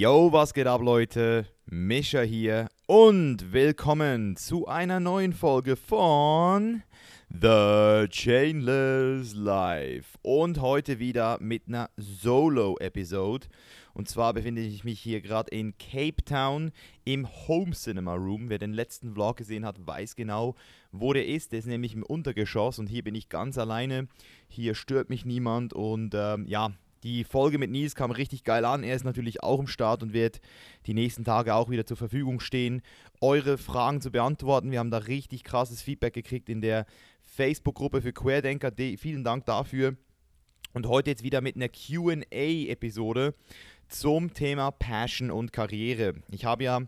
Yo, was geht ab, Leute? Mischa hier und willkommen zu einer neuen Folge von The Chainless Life. Und heute wieder mit einer Solo-Episode. Und zwar befinde ich mich hier gerade in Cape Town im Home Cinema Room. Wer den letzten Vlog gesehen hat, weiß genau, wo der ist. Der ist nämlich im Untergeschoss und hier bin ich ganz alleine. Hier stört mich niemand und ähm, ja, die Folge mit Nils kam richtig geil an. Er ist natürlich auch im Start und wird die nächsten Tage auch wieder zur Verfügung stehen, eure Fragen zu beantworten. Wir haben da richtig krasses Feedback gekriegt in der Facebook-Gruppe für Querdenker. Vielen Dank dafür. Und heute jetzt wieder mit einer QA-Episode zum Thema Passion und Karriere. Ich habe ja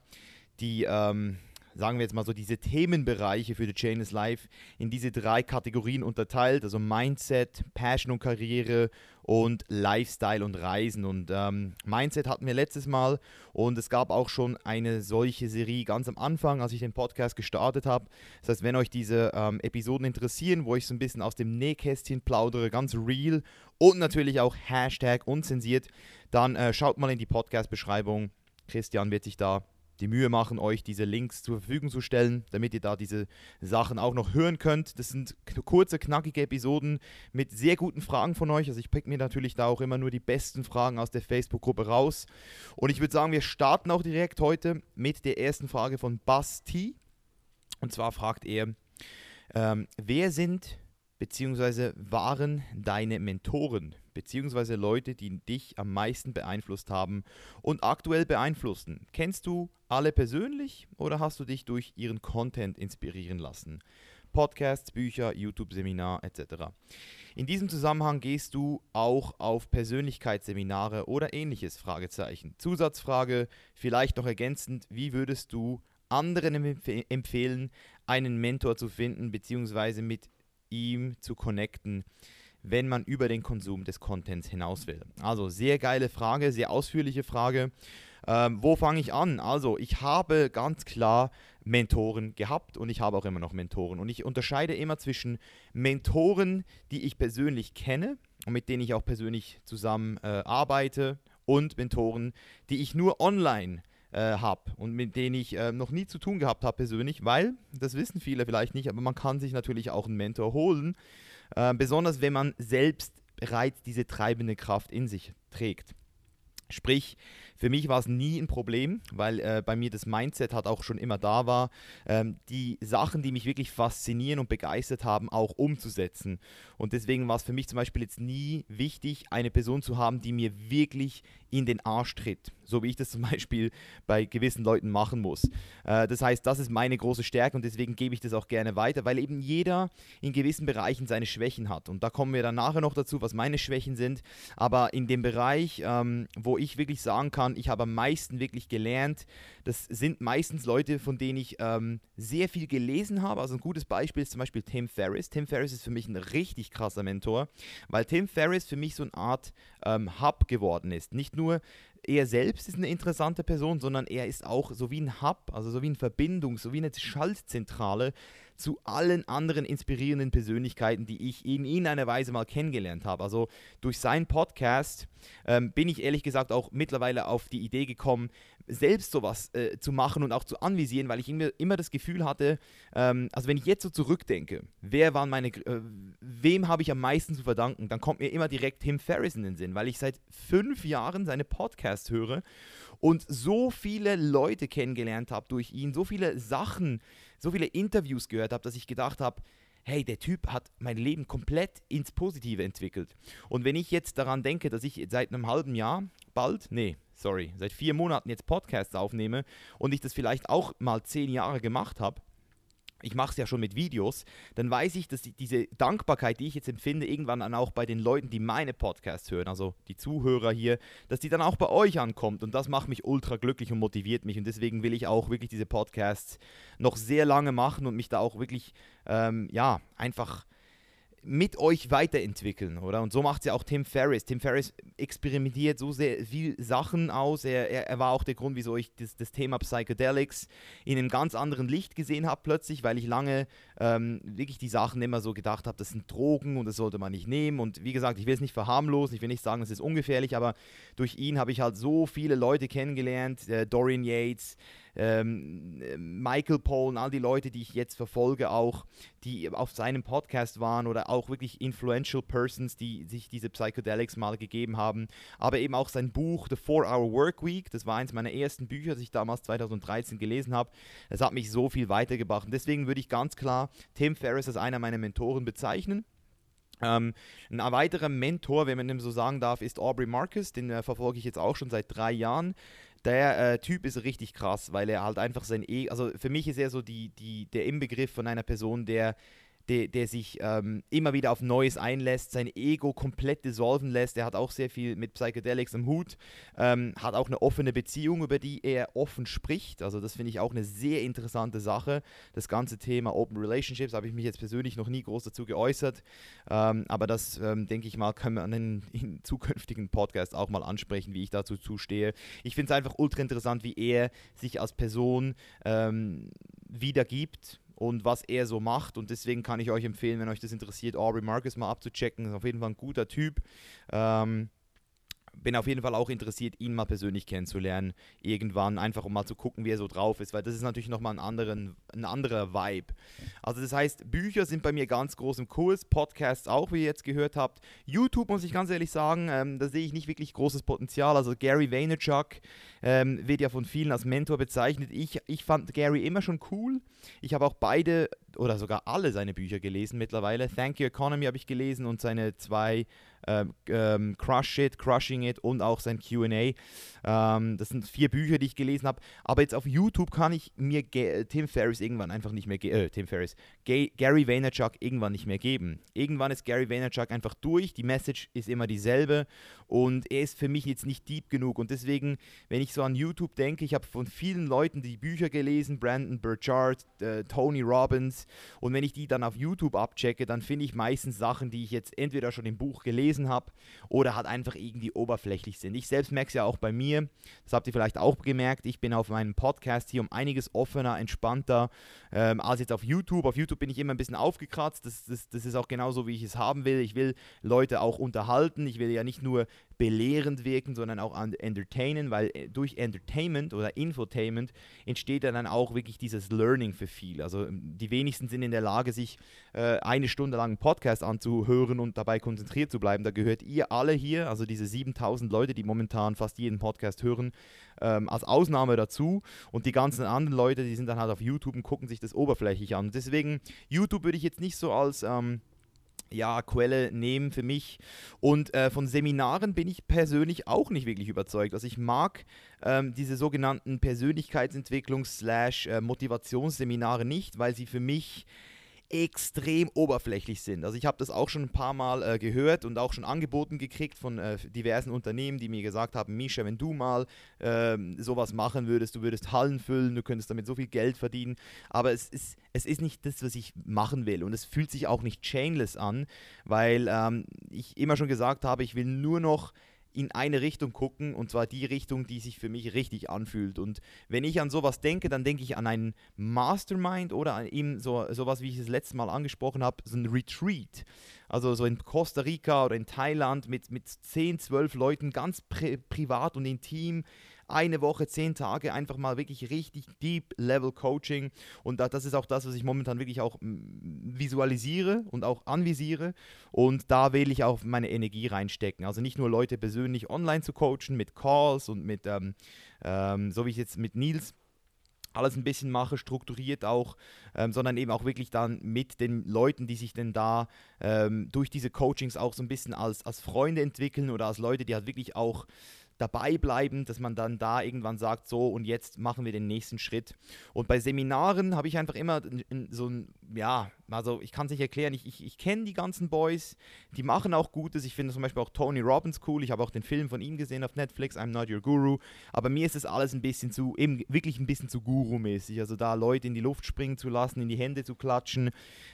die ähm, sagen wir jetzt mal so, diese Themenbereiche für The Chain is Life in diese drei Kategorien unterteilt, also Mindset, Passion und Karriere und Lifestyle und Reisen. Und ähm, Mindset hatten wir letztes Mal und es gab auch schon eine solche Serie ganz am Anfang, als ich den Podcast gestartet habe. Das heißt, wenn euch diese ähm, Episoden interessieren, wo ich so ein bisschen aus dem Nähkästchen plaudere, ganz real und natürlich auch Hashtag unzensiert, dann äh, schaut mal in die Podcast-Beschreibung. Christian wird sich da die Mühe machen, euch diese Links zur Verfügung zu stellen, damit ihr da diese Sachen auch noch hören könnt. Das sind kurze, knackige Episoden mit sehr guten Fragen von euch. Also ich pick mir natürlich da auch immer nur die besten Fragen aus der Facebook-Gruppe raus. Und ich würde sagen, wir starten auch direkt heute mit der ersten Frage von Basti. Und zwar fragt er, ähm, wer sind bzw. waren deine Mentoren? Beziehungsweise Leute, die dich am meisten beeinflusst haben und aktuell beeinflussen. Kennst du alle persönlich oder hast du dich durch ihren Content inspirieren lassen? Podcasts, Bücher, YouTube-Seminar etc. In diesem Zusammenhang gehst du auch auf Persönlichkeitsseminare oder ähnliches? Fragezeichen. Zusatzfrage, vielleicht noch ergänzend, wie würdest du anderen empfehlen, einen Mentor zu finden bzw. mit ihm zu connecten? Wenn man über den Konsum des Contents hinaus will? Also sehr geile Frage, sehr ausführliche Frage. Ähm, wo fange ich an? Also ich habe ganz klar Mentoren gehabt und ich habe auch immer noch Mentoren. Und ich unterscheide immer zwischen Mentoren, die ich persönlich kenne und mit denen ich auch persönlich zusammen äh, arbeite und Mentoren, die ich nur online äh, habe und mit denen ich äh, noch nie zu tun gehabt habe persönlich, weil, das wissen viele vielleicht nicht, aber man kann sich natürlich auch einen Mentor holen, äh, besonders wenn man selbst bereits diese treibende Kraft in sich trägt. Sprich, für mich war es nie ein Problem, weil äh, bei mir das Mindset hat auch schon immer da war, ähm, die Sachen, die mich wirklich faszinieren und begeistert haben, auch umzusetzen. Und deswegen war es für mich zum Beispiel jetzt nie wichtig, eine Person zu haben, die mir wirklich in den Arsch tritt, so wie ich das zum Beispiel bei gewissen Leuten machen muss. Äh, das heißt, das ist meine große Stärke und deswegen gebe ich das auch gerne weiter, weil eben jeder in gewissen Bereichen seine Schwächen hat. Und da kommen wir dann nachher noch dazu, was meine Schwächen sind. Aber in dem Bereich, ähm, wo ich wirklich sagen kann, ich habe am meisten wirklich gelernt, das sind meistens Leute, von denen ich ähm, sehr viel gelesen habe. Also ein gutes Beispiel ist zum Beispiel Tim Ferriss. Tim Ferriss ist für mich ein richtig krasser Mentor, weil Tim Ferriss für mich so eine Art ähm, Hub geworden ist. Nicht nur er selbst ist eine interessante Person, sondern er ist auch so wie ein Hub, also so wie eine Verbindung, so wie eine Schaltzentrale zu allen anderen inspirierenden Persönlichkeiten, die ich in irgendeiner Weise mal kennengelernt habe. Also durch seinen Podcast ähm, bin ich ehrlich gesagt auch mittlerweile auf die Idee gekommen, selbst sowas äh, zu machen und auch zu anvisieren, weil ich immer, immer das Gefühl hatte, ähm, also wenn ich jetzt so zurückdenke, wer waren meine, äh, wem habe ich am meisten zu verdanken, dann kommt mir immer direkt Tim Ferriss in den Sinn, weil ich seit fünf Jahren seine Podcasts höre und so viele Leute kennengelernt habe durch ihn, so viele Sachen, so viele Interviews gehört habe, dass ich gedacht habe, hey, der Typ hat mein Leben komplett ins Positive entwickelt. Und wenn ich jetzt daran denke, dass ich seit einem halben Jahr bald, nee, sorry, seit vier Monaten jetzt Podcasts aufnehme und ich das vielleicht auch mal zehn Jahre gemacht habe, ich mache es ja schon mit Videos, dann weiß ich, dass die, diese Dankbarkeit, die ich jetzt empfinde, irgendwann dann auch bei den Leuten, die meine Podcasts hören, also die Zuhörer hier, dass die dann auch bei euch ankommt. Und das macht mich ultra glücklich und motiviert mich. Und deswegen will ich auch wirklich diese Podcasts noch sehr lange machen und mich da auch wirklich, ähm, ja, einfach mit euch weiterentwickeln, oder? Und so macht es ja auch Tim Ferriss. Tim Ferriss experimentiert so sehr viel Sachen aus. Er, er, er war auch der Grund, wieso ich das, das, Thema Psychedelics in einem ganz anderen Licht gesehen habe plötzlich, weil ich lange ähm, wirklich die Sachen immer so gedacht habe, das sind Drogen und das sollte man nicht nehmen. Und wie gesagt, ich will es nicht verharmlosen, ich will nicht sagen, es ist ungefährlich, aber durch ihn habe ich halt so viele Leute kennengelernt. Äh, Dorian Yates, ähm, Michael Pollan, all die Leute, die ich jetzt verfolge, auch, die auf seinem Podcast waren oder auch wirklich influential Persons, die sich diese Psychedelics mal gegeben haben. Aber eben auch sein Buch The 4-Hour Work Week, das war eins meiner ersten Bücher, das ich damals 2013 gelesen habe. Es hat mich so viel weitergebracht. Und deswegen würde ich ganz klar Tim Ferriss als einer meiner Mentoren bezeichnen. Ähm, ein weiterer Mentor, wenn man dem so sagen darf, ist Aubrey Marcus, den äh, verfolge ich jetzt auch schon seit drei Jahren der äh, Typ ist richtig krass, weil er halt einfach sein E, also für mich ist er so die, die, der Inbegriff von einer Person, der der, der sich ähm, immer wieder auf Neues einlässt, sein Ego komplett dissolven lässt. Er hat auch sehr viel mit Psychedelics im Hut, ähm, hat auch eine offene Beziehung, über die er offen spricht. Also das finde ich auch eine sehr interessante Sache. Das ganze Thema Open Relationships habe ich mich jetzt persönlich noch nie groß dazu geäußert, ähm, aber das ähm, denke ich mal, können wir an den in zukünftigen Podcast auch mal ansprechen, wie ich dazu zustehe. Ich finde es einfach ultra interessant, wie er sich als Person ähm, wiedergibt und was er so macht. Und deswegen kann ich euch empfehlen, wenn euch das interessiert, Aubrey Marcus mal abzuchecken. Ist auf jeden Fall ein guter Typ. Ähm, bin auf jeden Fall auch interessiert, ihn mal persönlich kennenzulernen. Irgendwann, einfach um mal zu gucken, wie er so drauf ist, weil das ist natürlich nochmal ein, ein anderer Vibe. Also das heißt, Bücher sind bei mir ganz groß im Kurs, Podcasts auch, wie ihr jetzt gehört habt. YouTube muss ich ganz ehrlich sagen, ähm, da sehe ich nicht wirklich großes Potenzial. Also Gary Vaynerchuk ähm, wird ja von vielen als Mentor bezeichnet. Ich, ich fand Gary immer schon cool. Ich habe auch beide oder sogar alle seine Bücher gelesen mittlerweile. Thank You Economy habe ich gelesen und seine zwei ähm, ähm, Crush It, Crushing It und auch sein QA. Ähm, das sind vier Bücher, die ich gelesen habe. Aber jetzt auf YouTube kann ich mir G Tim Ferriss irgendwann einfach nicht mehr, äh, Tim Ferriss, G Gary Vaynerchuk irgendwann nicht mehr geben. Irgendwann ist Gary Vaynerchuk einfach durch. Die Message ist immer dieselbe und er ist für mich jetzt nicht deep genug. Und deswegen, wenn ich so an YouTube denke, ich habe von vielen Leuten die Bücher gelesen, Brandon Burchard, äh, Tony Robbins. Und wenn ich die dann auf YouTube abchecke, dann finde ich meistens Sachen, die ich jetzt entweder schon im Buch gelesen habe oder halt einfach irgendwie oberflächlich sind. Ich selbst merke es ja auch bei mir, das habt ihr vielleicht auch gemerkt, ich bin auf meinem Podcast hier um einiges offener, entspannter ähm, als jetzt auf YouTube. Auf YouTube bin ich immer ein bisschen aufgekratzt, das, das, das ist auch genauso, wie ich es haben will. Ich will Leute auch unterhalten, ich will ja nicht nur belehrend wirken, sondern auch entertainen, weil äh, durch Entertainment oder Infotainment entsteht dann auch wirklich dieses Learning für viele. Also ähm, die wenigsten sind in der Lage, sich äh, eine Stunde lang einen Podcast anzuhören und dabei konzentriert zu bleiben. Da gehört ihr alle hier, also diese 7000 Leute, die momentan fast jeden Podcast hören, ähm, als Ausnahme dazu. Und die ganzen anderen Leute, die sind dann halt auf YouTube und gucken sich das oberflächlich an. Deswegen, YouTube würde ich jetzt nicht so als... Ähm, ja, Quelle nehmen für mich. Und äh, von Seminaren bin ich persönlich auch nicht wirklich überzeugt. Also ich mag ähm, diese sogenannten Persönlichkeitsentwicklungs-Motivationsseminare nicht, weil sie für mich extrem oberflächlich sind. Also ich habe das auch schon ein paar Mal äh, gehört und auch schon angeboten gekriegt von äh, diversen Unternehmen, die mir gesagt haben, Misha, wenn du mal äh, sowas machen würdest, du würdest Hallen füllen, du könntest damit so viel Geld verdienen. Aber es ist, es ist nicht das, was ich machen will. Und es fühlt sich auch nicht chainless an, weil ähm, ich immer schon gesagt habe, ich will nur noch in eine Richtung gucken und zwar die Richtung, die sich für mich richtig anfühlt. Und wenn ich an sowas denke, dann denke ich an einen Mastermind oder an eben so sowas, wie ich es letztes Mal angesprochen habe, so ein Retreat. Also so in Costa Rica oder in Thailand mit, mit 10, 12 Leuten, ganz pri privat und intim eine Woche, zehn Tage einfach mal wirklich richtig Deep Level Coaching. Und das ist auch das, was ich momentan wirklich auch visualisiere und auch anvisiere. Und da will ich auch meine Energie reinstecken. Also nicht nur Leute persönlich online zu coachen mit Calls und mit, ähm, ähm, so wie ich jetzt mit Nils alles ein bisschen mache, strukturiert auch, ähm, sondern eben auch wirklich dann mit den Leuten, die sich denn da ähm, durch diese Coachings auch so ein bisschen als, als Freunde entwickeln oder als Leute, die halt wirklich auch dabei bleiben, dass man dann da irgendwann sagt, so und jetzt machen wir den nächsten Schritt. Und bei Seminaren habe ich einfach immer so ein, ja, also ich kann es nicht erklären, ich, ich, ich kenne die ganzen Boys, die machen auch Gutes. Ich finde zum Beispiel auch Tony Robbins cool. Ich habe auch den Film von ihm gesehen auf Netflix, I'm Not Your Guru. Aber mir ist das alles ein bisschen zu, eben wirklich ein bisschen zu Guru-mäßig. Also da Leute in die Luft springen zu lassen, in die Hände zu klatschen.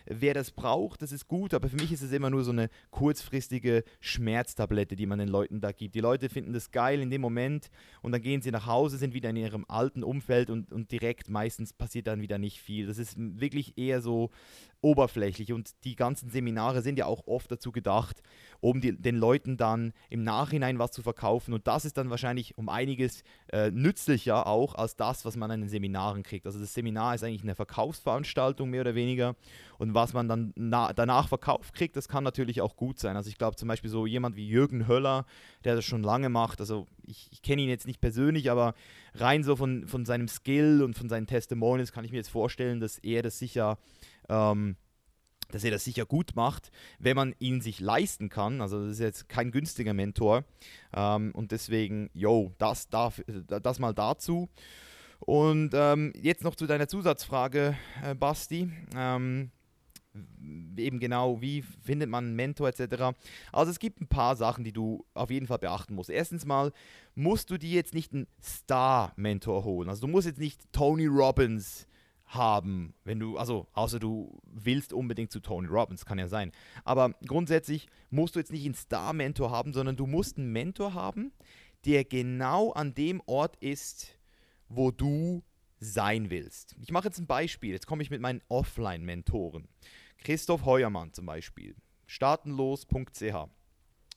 Wer das braucht, das ist gut, aber für mich ist es immer nur so eine kurzfristige Schmerztablette, die man den Leuten da gibt. Die Leute finden das geil in dem Moment und dann gehen sie nach Hause, sind wieder in ihrem alten Umfeld und, und direkt meistens passiert dann wieder nicht viel. Das ist wirklich eher so oberflächlich und die ganzen Seminare sind ja auch oft dazu gedacht, um die, den Leuten dann im Nachhinein was zu verkaufen und das ist dann wahrscheinlich um einiges äh, nützlicher auch als das, was man an den Seminaren kriegt. Also das Seminar ist eigentlich eine Verkaufsveranstaltung mehr oder weniger und was man dann danach verkauft kriegt, das kann natürlich auch gut sein. Also ich glaube zum Beispiel so jemand wie Jürgen Höller, der das schon lange macht, also ich, ich kenne ihn jetzt nicht persönlich, aber rein so von, von seinem Skill und von seinen Testimonials kann ich mir jetzt vorstellen, dass er das sicher ähm, dass er das sicher gut macht, wenn man ihn sich leisten kann. Also das ist jetzt kein günstiger Mentor. Ähm, und deswegen, yo, das, darf, das mal dazu. Und ähm, jetzt noch zu deiner Zusatzfrage, äh, Basti. Ähm, eben genau, wie findet man einen Mentor etc. Also es gibt ein paar Sachen, die du auf jeden Fall beachten musst. Erstens mal musst du dir jetzt nicht einen Star-Mentor holen. Also du musst jetzt nicht Tony Robbins haben, wenn du, also außer du willst unbedingt zu Tony Robbins, kann ja sein. Aber grundsätzlich musst du jetzt nicht einen Star-Mentor haben, sondern du musst einen Mentor haben, der genau an dem Ort ist, wo du sein willst. Ich mache jetzt ein Beispiel. Jetzt komme ich mit meinen Offline-Mentoren. Christoph Heuermann zum Beispiel. Startenlos.ch.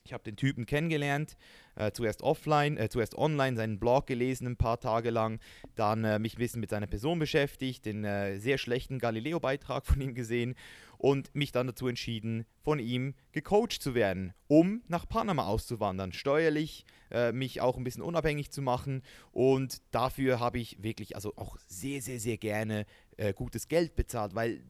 Ich habe den Typen kennengelernt, äh, zuerst offline, äh, zuerst online seinen Blog gelesen ein paar Tage lang, dann äh, mich ein bisschen mit seiner Person beschäftigt, den äh, sehr schlechten Galileo-Beitrag von ihm gesehen und mich dann dazu entschieden, von ihm gecoacht zu werden, um nach Panama auszuwandern, steuerlich äh, mich auch ein bisschen unabhängig zu machen und dafür habe ich wirklich, also auch sehr, sehr, sehr gerne äh, gutes Geld bezahlt, weil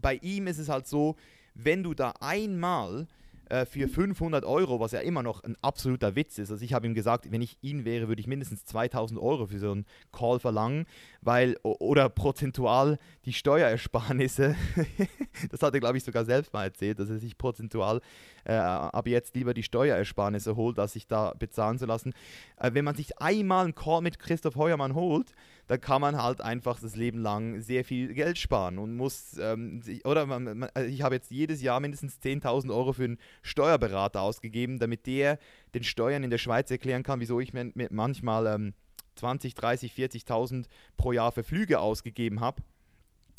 bei ihm ist es halt so, wenn du da einmal äh, für 500 Euro, was ja immer noch ein absoluter Witz ist. Also ich habe ihm gesagt, wenn ich ihn wäre, würde ich mindestens 2000 Euro für so einen Call verlangen, weil, oder prozentual die Steuerersparnisse, das hat er glaube ich sogar selbst mal erzählt, dass er sich prozentual äh, ab jetzt lieber die Steuerersparnisse holt, als sich da bezahlen zu lassen. Äh, wenn man sich einmal einen Call mit Christoph Heuermann holt, da kann man halt einfach das Leben lang sehr viel Geld sparen und muss, ähm, oder man, man, also ich habe jetzt jedes Jahr mindestens 10.000 Euro für einen Steuerberater ausgegeben, damit der den Steuern in der Schweiz erklären kann, wieso ich mir, manchmal ähm, 20, 30, 40.000 pro Jahr für Flüge ausgegeben habe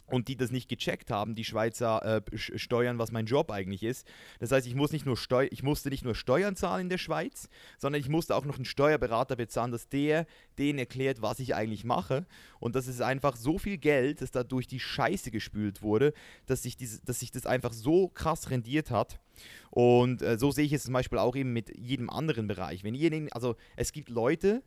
und die das nicht gecheckt haben, die Schweizer äh, Steuern, was mein Job eigentlich ist. Das heißt, ich, muss nicht nur Steu ich musste nicht nur Steuern zahlen in der Schweiz, sondern ich musste auch noch einen Steuerberater bezahlen, dass der denen erklärt, was ich eigentlich mache. Und das ist einfach so viel Geld, das da durch die Scheiße gespült wurde, dass sich, diese, dass sich das einfach so krass rendiert hat. Und äh, so sehe ich es zum Beispiel auch eben mit jedem anderen Bereich. Wenn ihr, also es gibt Leute,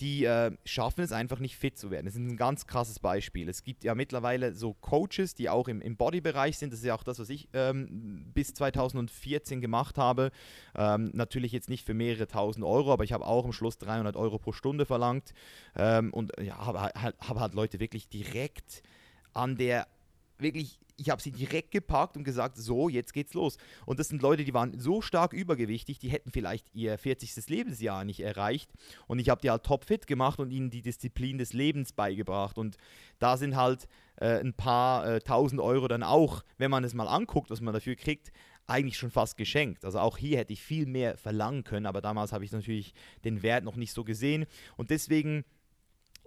äh, schaffen es einfach nicht fit zu werden. Das ist ein ganz krasses Beispiel. Es gibt ja mittlerweile so Coaches, die auch im, im Body-Bereich sind. Das ist ja auch das, was ich ähm, bis 2014 gemacht habe. Ähm, natürlich jetzt nicht für mehrere tausend Euro, aber ich habe auch am Schluss 300 Euro pro Stunde verlangt ähm, und ja, habe halt, hab halt Leute wirklich direkt an der wirklich ich habe sie direkt gepackt und gesagt, so, jetzt geht's los. Und das sind Leute, die waren so stark übergewichtig, die hätten vielleicht ihr 40. Lebensjahr nicht erreicht. Und ich habe die halt topfit gemacht und ihnen die Disziplin des Lebens beigebracht. Und da sind halt äh, ein paar äh, tausend Euro dann auch, wenn man es mal anguckt, was man dafür kriegt, eigentlich schon fast geschenkt. Also auch hier hätte ich viel mehr verlangen können, aber damals habe ich natürlich den Wert noch nicht so gesehen. Und deswegen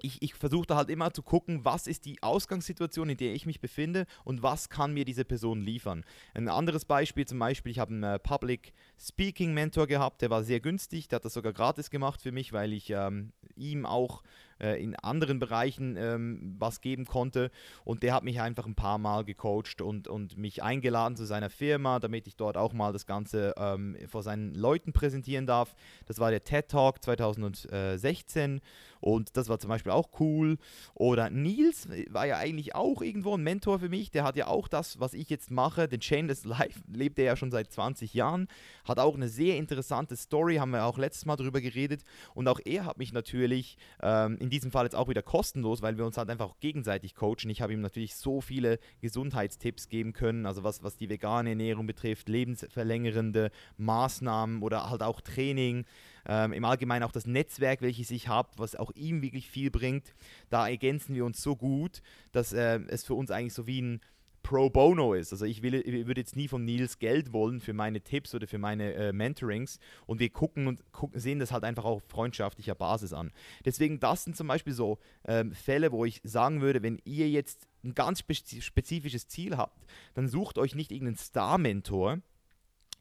ich, ich versuche da halt immer zu gucken, was ist die Ausgangssituation, in der ich mich befinde und was kann mir diese Person liefern. Ein anderes Beispiel zum Beispiel, ich habe einen äh, Public Speaking Mentor gehabt, der war sehr günstig, der hat das sogar gratis gemacht für mich, weil ich ähm, ihm auch äh, in anderen Bereichen ähm, was geben konnte. Und der hat mich einfach ein paar Mal gecoacht und, und mich eingeladen zu seiner Firma, damit ich dort auch mal das Ganze ähm, vor seinen Leuten präsentieren darf. Das war der TED Talk 2016 und das war zum Beispiel auch cool. Oder Nils war ja eigentlich auch irgendwo ein Mentor für mich. Der hat ja auch das, was ich jetzt mache, den Chainless Life, lebt er ja schon seit 20 Jahren. Hat auch eine sehr interessante Story, haben wir auch letztes Mal darüber geredet. Und auch er hat mich natürlich, ähm, in diesem Fall jetzt auch wieder kostenlos, weil wir uns halt einfach gegenseitig coachen. Ich habe ihm natürlich so viele Gesundheitstipps geben können, also was, was die vegane Ernährung betrifft, lebensverlängernde Maßnahmen oder halt auch Training ähm, im Allgemeinen auch das Netzwerk, welches ich habe, was auch ihm wirklich viel bringt. Da ergänzen wir uns so gut, dass äh, es für uns eigentlich so wie ein pro bono ist. Also ich, will, ich würde jetzt nie von Nils Geld wollen für meine Tipps oder für meine äh, Mentorings und wir gucken und gucken, sehen das halt einfach auf freundschaftlicher Basis an. Deswegen, das sind zum Beispiel so ähm, Fälle, wo ich sagen würde, wenn ihr jetzt ein ganz spezifisches Ziel habt, dann sucht euch nicht irgendeinen Star-Mentor,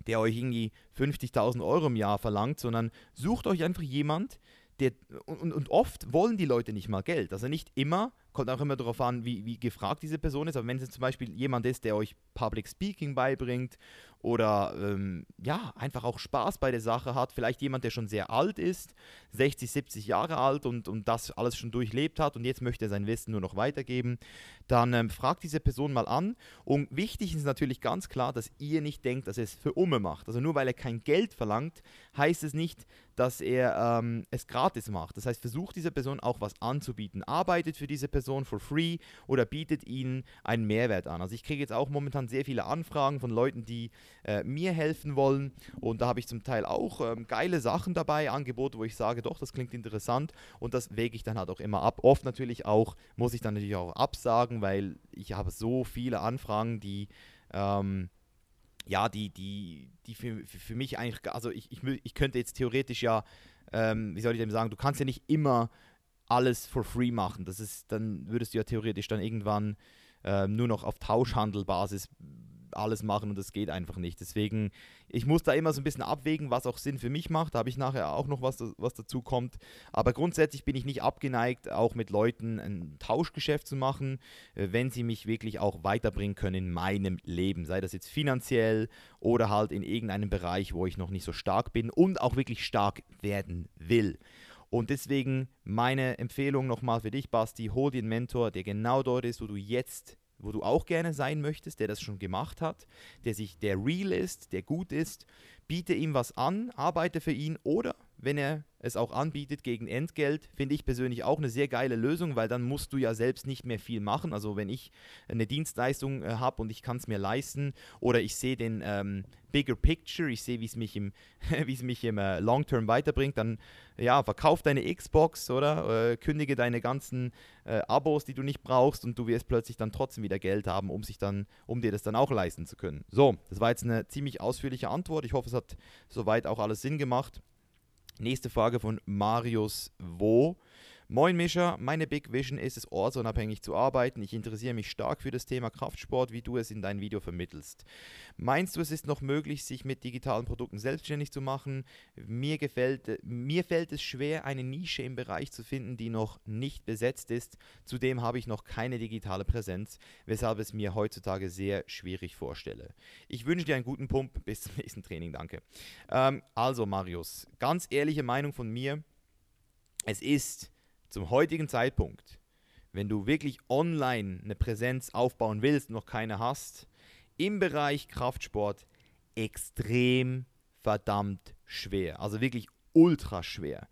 der euch irgendwie 50.000 Euro im Jahr verlangt, sondern sucht euch einfach jemand, der, und, und oft wollen die Leute nicht mal Geld. Also nicht immer, kommt auch immer darauf an, wie, wie gefragt diese Person ist. Aber wenn es zum Beispiel jemand ist, der euch Public Speaking beibringt oder ähm, ja, einfach auch Spaß bei der Sache hat, vielleicht jemand, der schon sehr alt ist, 60, 70 Jahre alt und, und das alles schon durchlebt hat und jetzt möchte er sein Wissen nur noch weitergeben, dann ähm, fragt diese Person mal an. Und wichtig ist natürlich ganz klar, dass ihr nicht denkt, dass er es für Umme macht. Also nur weil er kein Geld verlangt, heißt es nicht, dass er ähm, es gratis macht. Das heißt, versucht dieser Person auch was anzubieten. Arbeitet für diese Person for free oder bietet ihnen einen Mehrwert an. Also ich kriege jetzt auch momentan sehr viele Anfragen von Leuten, die äh, mir helfen wollen. Und da habe ich zum Teil auch ähm, geile Sachen dabei, Angebote, wo ich sage, doch, das klingt interessant. Und das wege ich dann halt auch immer ab. Oft natürlich auch, muss ich dann natürlich auch absagen, weil ich habe so viele Anfragen, die... Ähm, ja, die, die, die für, für mich eigentlich, also ich, ich, ich könnte jetzt theoretisch ja, ähm, wie soll ich dem sagen, du kannst ja nicht immer alles for free machen. Das ist, dann würdest du ja theoretisch dann irgendwann ähm, nur noch auf Tauschhandelbasis alles machen und das geht einfach nicht. Deswegen, ich muss da immer so ein bisschen abwägen, was auch Sinn für mich macht. Da habe ich nachher auch noch was, was dazu kommt. Aber grundsätzlich bin ich nicht abgeneigt, auch mit Leuten ein Tauschgeschäft zu machen, äh, wenn sie mich wirklich auch weiterbringen können in meinem Leben. Sei das jetzt finanziell oder halt in irgendeinem Bereich, wo ich noch nicht so stark bin und auch wirklich stark werden will. Und deswegen meine Empfehlung nochmal für dich, Basti, hol dir einen Mentor, der genau dort ist, wo du jetzt wo du auch gerne sein möchtest, der das schon gemacht hat, der sich, der real ist, der gut ist, biete ihm was an, arbeite für ihn oder wenn er es auch anbietet gegen Entgelt, finde ich persönlich auch eine sehr geile Lösung, weil dann musst du ja selbst nicht mehr viel machen. Also wenn ich eine Dienstleistung äh, habe und ich kann es mir leisten oder ich sehe den ähm, Bigger Picture, ich sehe, wie es mich im, wie es mich im äh, Long Term weiterbringt, dann ja, verkauf deine Xbox oder äh, kündige deine ganzen äh, Abos, die du nicht brauchst und du wirst plötzlich dann trotzdem wieder Geld haben, um sich dann, um dir das dann auch leisten zu können. So, das war jetzt eine ziemlich ausführliche Antwort. Ich hoffe, es hat soweit auch alles Sinn gemacht. Nächste Frage von Marius Wo. Moin Mischa, meine Big Vision ist es, ortsunabhängig zu arbeiten. Ich interessiere mich stark für das Thema Kraftsport, wie du es in deinem Video vermittelst. Meinst du, es ist noch möglich, sich mit digitalen Produkten selbstständig zu machen? Mir, gefällt, mir fällt es schwer, eine Nische im Bereich zu finden, die noch nicht besetzt ist. Zudem habe ich noch keine digitale Präsenz, weshalb es mir heutzutage sehr schwierig vorstelle. Ich wünsche dir einen guten Pump. Bis zum nächsten Training. Danke. Ähm, also, Marius, ganz ehrliche Meinung von mir. Es ist zum heutigen Zeitpunkt, wenn du wirklich online eine Präsenz aufbauen willst, noch keine hast, im Bereich Kraftsport extrem verdammt schwer. Also wirklich ultra schwer.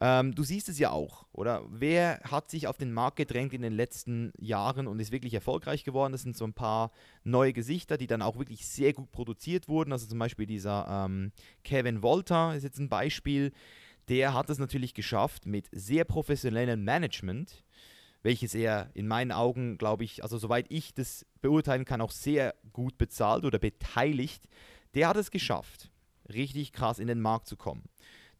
Ähm, du siehst es ja auch, oder? Wer hat sich auf den Markt gedrängt in den letzten Jahren und ist wirklich erfolgreich geworden? Das sind so ein paar neue Gesichter, die dann auch wirklich sehr gut produziert wurden. Also zum Beispiel dieser ähm, Kevin Volta ist jetzt ein Beispiel der hat es natürlich geschafft mit sehr professionellem Management, welches er in meinen Augen, glaube ich, also soweit ich das beurteilen kann, auch sehr gut bezahlt oder beteiligt. Der hat es geschafft, richtig krass in den Markt zu kommen.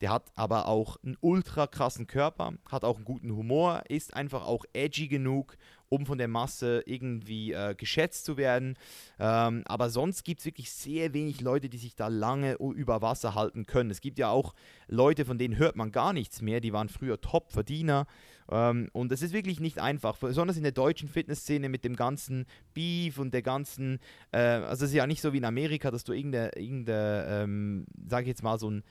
Der hat aber auch einen ultra krassen Körper, hat auch einen guten Humor, ist einfach auch edgy genug, um von der Masse irgendwie äh, geschätzt zu werden. Ähm, aber sonst gibt es wirklich sehr wenig Leute, die sich da lange über Wasser halten können. Es gibt ja auch Leute, von denen hört man gar nichts mehr, die waren früher Top-Verdiener. Ähm, und es ist wirklich nicht einfach, besonders in der deutschen Fitnessszene mit dem ganzen Beef und der ganzen, äh, also es ist ja nicht so wie in Amerika, dass du irgendeine, irgendeine ähm, sag ich jetzt mal, so ein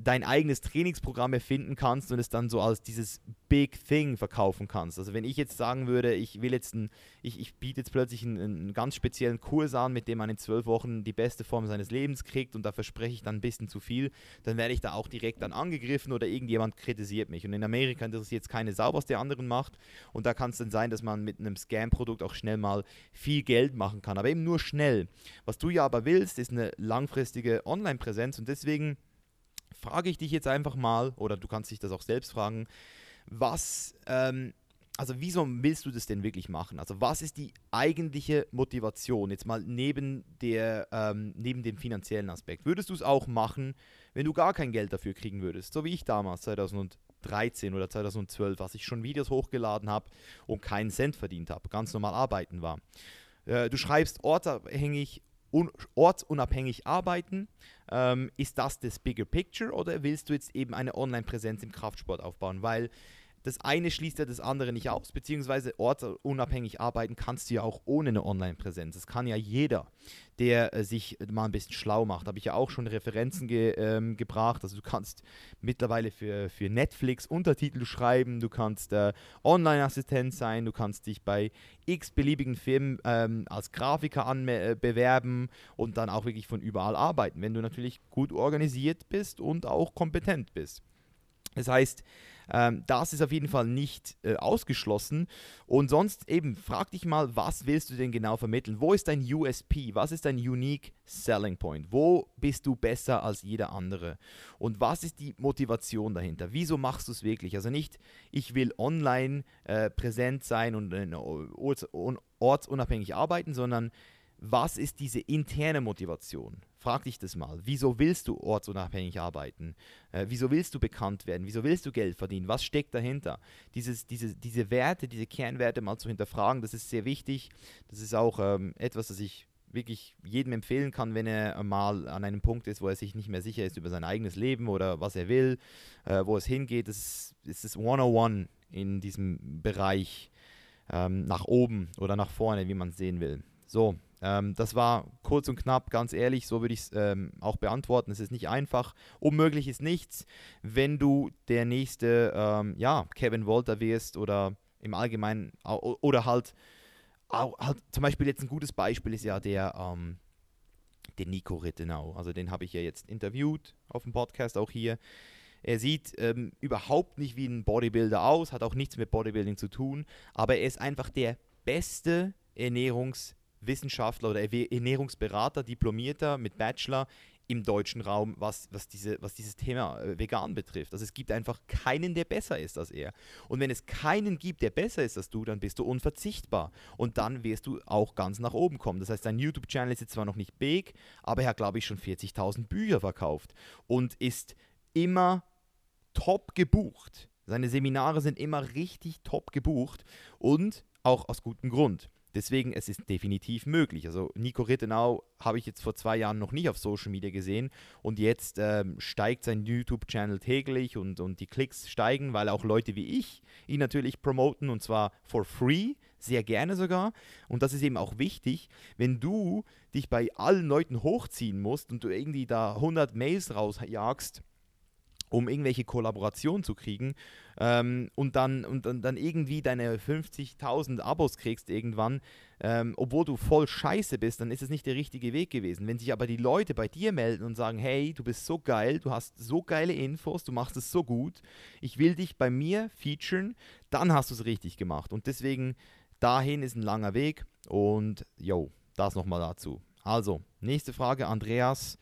dein eigenes Trainingsprogramm erfinden kannst und es dann so als dieses Big Thing verkaufen kannst. Also wenn ich jetzt sagen würde, ich will jetzt ein, ich, ich biete jetzt plötzlich einen, einen, ganz speziellen Kurs an, mit dem man in zwölf Wochen die beste Form seines Lebens kriegt und da verspreche ich dann ein bisschen zu viel, dann werde ich da auch direkt dann angegriffen oder irgendjemand kritisiert mich. Und in Amerika interessiert es keine Sau, was der anderen macht. Und da kann es dann sein, dass man mit einem Scam-Produkt auch schnell mal viel Geld machen kann. Aber eben nur schnell. Was du ja aber willst, ist eine langfristige Online-Präsenz und deswegen frage ich dich jetzt einfach mal, oder du kannst dich das auch selbst fragen, was, ähm, also wieso willst du das denn wirklich machen? Also was ist die eigentliche Motivation, jetzt mal neben, der, ähm, neben dem finanziellen Aspekt? Würdest du es auch machen, wenn du gar kein Geld dafür kriegen würdest? So wie ich damals, 2013 oder 2012, als ich schon Videos hochgeladen habe und keinen Cent verdient habe, ganz normal arbeiten war. Äh, du schreibst ortabhängig ortsunabhängig arbeiten. Ähm, ist das das Bigger Picture oder willst du jetzt eben eine Online-Präsenz im Kraftsport aufbauen? Weil das eine schließt ja das andere nicht aus, beziehungsweise ortsunabhängig arbeiten kannst du ja auch ohne eine Online-Präsenz. Das kann ja jeder, der äh, sich mal ein bisschen schlau macht. Habe ich ja auch schon Referenzen ge, ähm, gebracht. Also du kannst mittlerweile für, für Netflix Untertitel schreiben, du kannst äh, Online-Assistent sein, du kannst dich bei x beliebigen Firmen ähm, als Grafiker äh, und dann auch wirklich von überall arbeiten, wenn du natürlich gut organisiert bist und auch kompetent bist. Das heißt, ähm, das ist auf jeden Fall nicht äh, ausgeschlossen. Und sonst eben, frag dich mal, was willst du denn genau vermitteln? Wo ist dein USP? Was ist dein Unique Selling Point? Wo bist du besser als jeder andere? Und was ist die Motivation dahinter? Wieso machst du es wirklich? Also nicht, ich will online äh, präsent sein und ortsunabhängig arbeiten, sondern was ist diese interne Motivation? Frag dich das mal. Wieso willst du ortsunabhängig arbeiten? Äh, wieso willst du bekannt werden? Wieso willst du Geld verdienen? Was steckt dahinter? Dieses, diese, diese Werte, diese Kernwerte mal zu hinterfragen, das ist sehr wichtig. Das ist auch ähm, etwas, das ich wirklich jedem empfehlen kann, wenn er mal an einem Punkt ist, wo er sich nicht mehr sicher ist über sein eigenes Leben oder was er will, äh, wo es hingeht. Das ist das 101 in diesem Bereich ähm, nach oben oder nach vorne, wie man es sehen will. So, ähm, das war kurz und knapp, ganz ehrlich, so würde ich es ähm, auch beantworten. Es ist nicht einfach. Unmöglich ist nichts, wenn du der nächste, ähm, ja, Kevin Walter wirst oder im Allgemeinen, oder halt, halt, zum Beispiel jetzt ein gutes Beispiel ist ja der, ähm, der Nico Rittenau. Also den habe ich ja jetzt interviewt auf dem Podcast auch hier. Er sieht ähm, überhaupt nicht wie ein Bodybuilder aus, hat auch nichts mit Bodybuilding zu tun, aber er ist einfach der beste Ernährungs- Wissenschaftler oder Ernährungsberater, Diplomierter mit Bachelor im deutschen Raum, was, was, diese, was dieses Thema äh, vegan betrifft. Also es gibt einfach keinen, der besser ist als er. Und wenn es keinen gibt, der besser ist als du, dann bist du unverzichtbar. Und dann wirst du auch ganz nach oben kommen. Das heißt, sein YouTube-Channel ist jetzt zwar noch nicht big, aber er hat, glaube ich, schon 40.000 Bücher verkauft und ist immer top gebucht. Seine Seminare sind immer richtig top gebucht und auch aus gutem Grund. Deswegen, es ist definitiv möglich. Also Nico Rittenau habe ich jetzt vor zwei Jahren noch nicht auf Social Media gesehen und jetzt ähm, steigt sein YouTube-Channel täglich und, und die Klicks steigen, weil auch Leute wie ich ihn natürlich promoten und zwar for free, sehr gerne sogar. Und das ist eben auch wichtig, wenn du dich bei allen Leuten hochziehen musst und du irgendwie da 100 Mails rausjagst, um irgendwelche Kollaborationen zu kriegen ähm, und, dann, und dann, dann irgendwie deine 50.000 Abos kriegst irgendwann, ähm, obwohl du voll scheiße bist, dann ist es nicht der richtige Weg gewesen. Wenn sich aber die Leute bei dir melden und sagen, hey, du bist so geil, du hast so geile Infos, du machst es so gut, ich will dich bei mir featuren, dann hast du es richtig gemacht. Und deswegen, dahin ist ein langer Weg und jo, das nochmal dazu. Also, nächste Frage, Andreas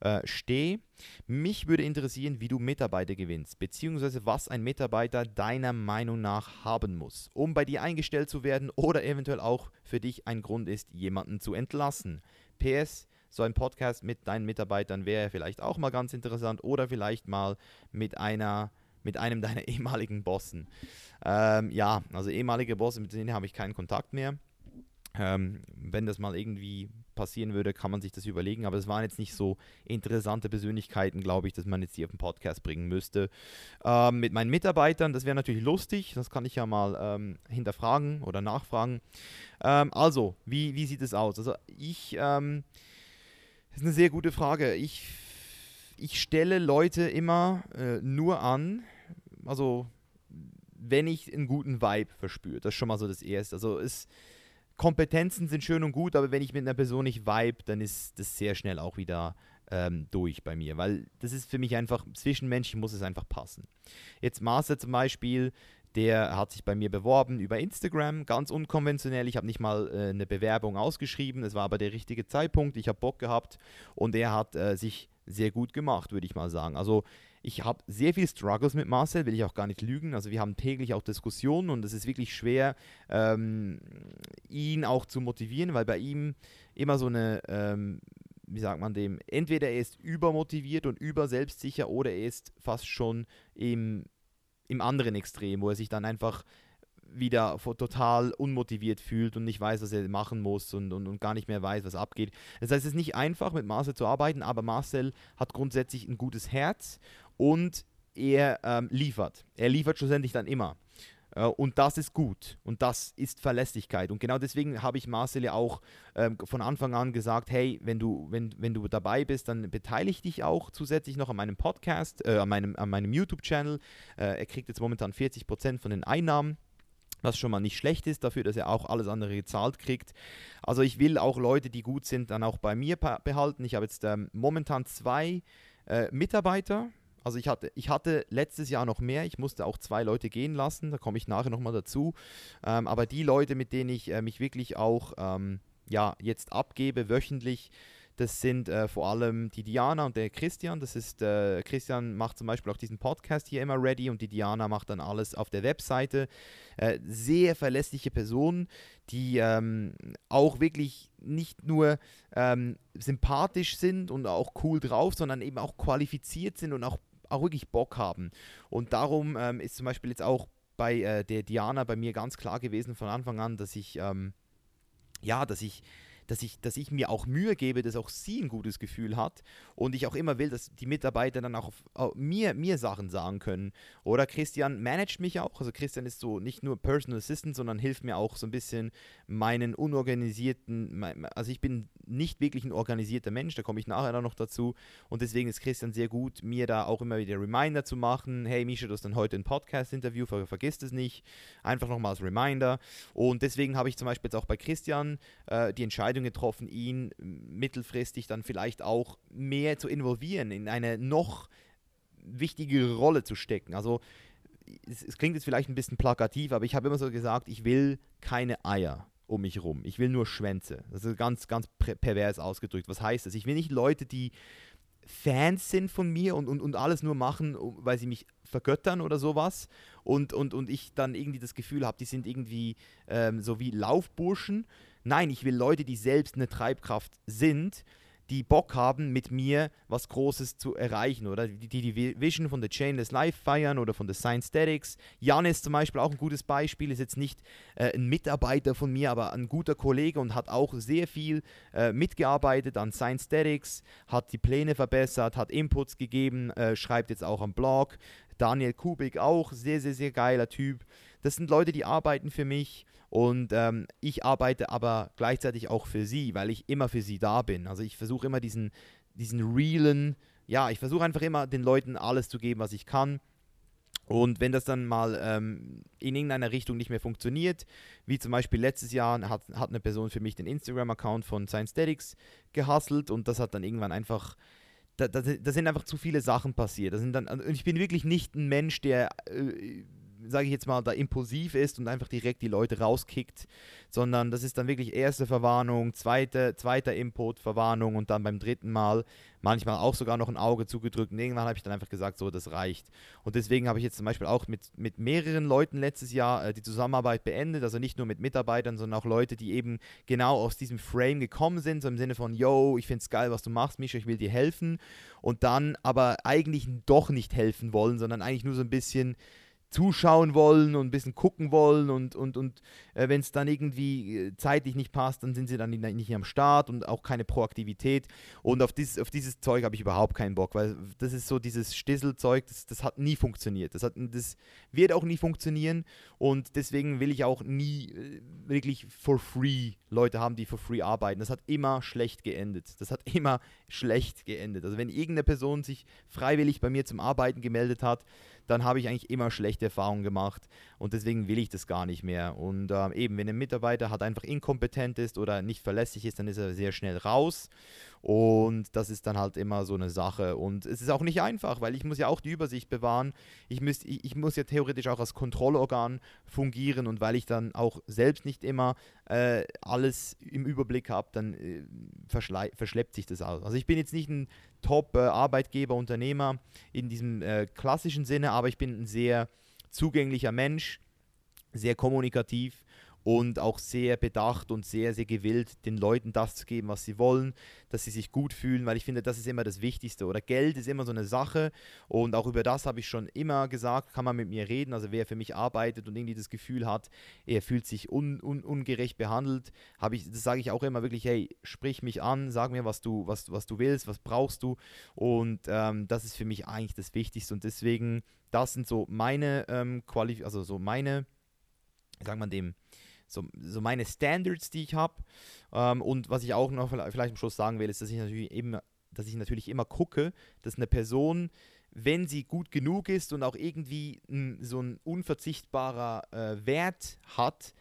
äh, Steh. Mich würde interessieren, wie du Mitarbeiter gewinnst, beziehungsweise was ein Mitarbeiter deiner Meinung nach haben muss, um bei dir eingestellt zu werden oder eventuell auch für dich ein Grund ist, jemanden zu entlassen. PS, so ein Podcast mit deinen Mitarbeitern wäre vielleicht auch mal ganz interessant oder vielleicht mal mit einer mit einem deiner ehemaligen Bossen. Ähm, ja, also ehemalige Bosse, mit denen habe ich keinen Kontakt mehr. Ähm, wenn das mal irgendwie passieren würde, kann man sich das überlegen. Aber es waren jetzt nicht so interessante Persönlichkeiten, glaube ich, dass man jetzt hier auf den Podcast bringen müsste. Ähm, mit meinen Mitarbeitern, das wäre natürlich lustig. Das kann ich ja mal ähm, hinterfragen oder nachfragen. Ähm, also, wie, wie sieht es aus? Also, ich, ähm, das ist eine sehr gute Frage. Ich, ich stelle Leute immer äh, nur an, also wenn ich einen guten Vibe verspüre. Das ist schon mal so das Erste. Also, es Kompetenzen sind schön und gut, aber wenn ich mit einer Person nicht vibe, dann ist das sehr schnell auch wieder ähm, durch bei mir, weil das ist für mich einfach, zwischenmenschlich muss es einfach passen. Jetzt Master zum Beispiel, der hat sich bei mir beworben über Instagram, ganz unkonventionell. Ich habe nicht mal äh, eine Bewerbung ausgeschrieben, es war aber der richtige Zeitpunkt. Ich habe Bock gehabt und er hat äh, sich sehr gut gemacht, würde ich mal sagen. Also ich habe sehr viel Struggles mit Marcel, will ich auch gar nicht lügen. Also wir haben täglich auch Diskussionen und es ist wirklich schwer, ähm, ihn auch zu motivieren, weil bei ihm immer so eine, ähm, wie sagt man dem, entweder er ist übermotiviert und überselbstsicher oder er ist fast schon im, im anderen Extrem, wo er sich dann einfach wieder total unmotiviert fühlt und nicht weiß, was er machen muss und, und, und gar nicht mehr weiß, was abgeht. Das heißt, es ist nicht einfach, mit Marcel zu arbeiten, aber Marcel hat grundsätzlich ein gutes Herz und er ähm, liefert. Er liefert schlussendlich dann immer. Äh, und das ist gut und das ist Verlässlichkeit. Und genau deswegen habe ich Marcel ja auch ähm, von Anfang an gesagt, hey, wenn du, wenn, wenn du dabei bist, dann beteilige dich auch zusätzlich noch an meinem Podcast, äh, an meinem, an meinem YouTube-Channel. Äh, er kriegt jetzt momentan 40% von den Einnahmen was schon mal nicht schlecht ist, dafür, dass er auch alles andere gezahlt kriegt. Also ich will auch Leute, die gut sind, dann auch bei mir behalten. Ich habe jetzt ähm, momentan zwei äh, Mitarbeiter, also ich hatte, ich hatte letztes Jahr noch mehr, ich musste auch zwei Leute gehen lassen, da komme ich nachher nochmal dazu. Ähm, aber die Leute, mit denen ich äh, mich wirklich auch ähm, ja, jetzt abgebe, wöchentlich, das sind äh, vor allem die Diana und der Christian. Das ist, äh, Christian macht zum Beispiel auch diesen Podcast hier immer ready und die Diana macht dann alles auf der Webseite. Äh, sehr verlässliche Personen, die ähm, auch wirklich nicht nur ähm, sympathisch sind und auch cool drauf, sondern eben auch qualifiziert sind und auch auch wirklich Bock haben. Und darum ähm, ist zum Beispiel jetzt auch bei äh, der Diana bei mir ganz klar gewesen von Anfang an, dass ich, ähm, ja, dass ich dass ich, dass ich mir auch Mühe gebe, dass auch sie ein gutes Gefühl hat und ich auch immer will, dass die Mitarbeiter dann auch auf, mir, mir Sachen sagen können. Oder Christian managt mich auch. Also Christian ist so nicht nur Personal Assistant, sondern hilft mir auch so ein bisschen meinen unorganisierten, also ich bin nicht wirklich ein organisierter Mensch, da komme ich nachher dann noch dazu. Und deswegen ist Christian sehr gut, mir da auch immer wieder Reminder zu machen. Hey Misha, du hast dann heute ein Podcast-Interview, ver vergiss es nicht. Einfach nochmal als Reminder. Und deswegen habe ich zum Beispiel jetzt auch bei Christian äh, die Entscheidung Entscheidung getroffen, ihn mittelfristig dann vielleicht auch mehr zu involvieren, in eine noch wichtigere Rolle zu stecken. Also es, es klingt jetzt vielleicht ein bisschen plakativ, aber ich habe immer so gesagt, ich will keine Eier um mich rum. Ich will nur Schwänze. Das ist ganz, ganz pervers ausgedrückt. Was heißt das? Ich will nicht Leute, die Fans sind von mir und, und, und alles nur machen, weil sie mich vergöttern oder sowas. Und, und, und ich dann irgendwie das Gefühl habe, die sind irgendwie ähm, so wie Laufburschen, Nein, ich will Leute, die selbst eine Treibkraft sind, die Bock haben, mit mir was Großes zu erreichen, oder die die Vision von The Chainless Life feiern oder von The Science Statics. Jan ist zum Beispiel auch ein gutes Beispiel, ist jetzt nicht äh, ein Mitarbeiter von mir, aber ein guter Kollege und hat auch sehr viel äh, mitgearbeitet an Science Statics, hat die Pläne verbessert, hat Inputs gegeben, äh, schreibt jetzt auch am Blog. Daniel Kubik auch, sehr, sehr, sehr geiler Typ. Das sind Leute, die arbeiten für mich und ähm, ich arbeite aber gleichzeitig auch für sie, weil ich immer für sie da bin. Also ich versuche immer diesen, diesen realen, ja, ich versuche einfach immer den Leuten alles zu geben, was ich kann. Und wenn das dann mal ähm, in irgendeiner Richtung nicht mehr funktioniert, wie zum Beispiel letztes Jahr hat, hat eine Person für mich den Instagram-Account von Science gehustelt und das hat dann irgendwann einfach, da, da, da, sind einfach zu viele Sachen passiert. Das sind dann, und ich bin wirklich nicht ein Mensch, der äh, sage ich jetzt mal, da impulsiv ist und einfach direkt die Leute rauskickt, sondern das ist dann wirklich erste Verwarnung, zweite, zweiter Input, Verwarnung und dann beim dritten Mal manchmal auch sogar noch ein Auge zugedrückt. Und irgendwann habe ich dann einfach gesagt, so, das reicht. Und deswegen habe ich jetzt zum Beispiel auch mit, mit mehreren Leuten letztes Jahr äh, die Zusammenarbeit beendet, also nicht nur mit Mitarbeitern, sondern auch Leute, die eben genau aus diesem Frame gekommen sind, so im Sinne von, yo, ich finde es geil, was du machst, Mischa, ich will dir helfen. Und dann aber eigentlich doch nicht helfen wollen, sondern eigentlich nur so ein bisschen zuschauen wollen und ein bisschen gucken wollen und, und, und äh, wenn es dann irgendwie äh, zeitlich nicht passt, dann sind sie dann nicht am Start und auch keine Proaktivität. Und auf dieses, auf dieses Zeug habe ich überhaupt keinen Bock, weil das ist so dieses Stisselzeug, das, das hat nie funktioniert. Das, hat, das wird auch nie funktionieren und deswegen will ich auch nie äh, wirklich for free Leute haben, die for free arbeiten. Das hat immer schlecht geendet. Das hat immer schlecht geendet. Also wenn irgendeine Person sich freiwillig bei mir zum Arbeiten gemeldet hat, dann habe ich eigentlich immer schlechte Erfahrungen gemacht und deswegen will ich das gar nicht mehr. Und äh, eben, wenn ein Mitarbeiter halt einfach inkompetent ist oder nicht verlässlich ist, dann ist er sehr schnell raus und das ist dann halt immer so eine Sache. Und es ist auch nicht einfach, weil ich muss ja auch die Übersicht bewahren. Ich, müsst, ich, ich muss ja theoretisch auch als Kontrollorgan fungieren und weil ich dann auch selbst nicht immer äh, alles im Überblick habe, dann äh, verschleppt sich das aus. Also ich bin jetzt nicht ein Top-Arbeitgeber, äh, Unternehmer in diesem äh, klassischen Sinne, aber ich bin ein sehr zugänglicher Mensch, sehr kommunikativ und auch sehr bedacht und sehr, sehr gewillt, den Leuten das zu geben, was sie wollen, dass sie sich gut fühlen, weil ich finde, das ist immer das Wichtigste. Oder Geld ist immer so eine Sache und auch über das habe ich schon immer gesagt, kann man mit mir reden. Also wer für mich arbeitet und irgendwie das Gefühl hat, er fühlt sich un, un, ungerecht behandelt, habe ich, das sage ich auch immer wirklich, hey, sprich mich an, sag mir, was du, was, was du willst, was brauchst du. Und ähm, das ist für mich eigentlich das Wichtigste. Und deswegen, das sind so meine ähm, Qualif also so meine, sagen wir dem, so, so meine Standards, die ich habe. Ähm, und was ich auch noch vielleicht am Schluss sagen will, ist, dass ich natürlich immer, dass ich natürlich immer gucke, dass eine Person, wenn sie gut genug ist und auch irgendwie n, so ein unverzichtbarer äh, Wert hat,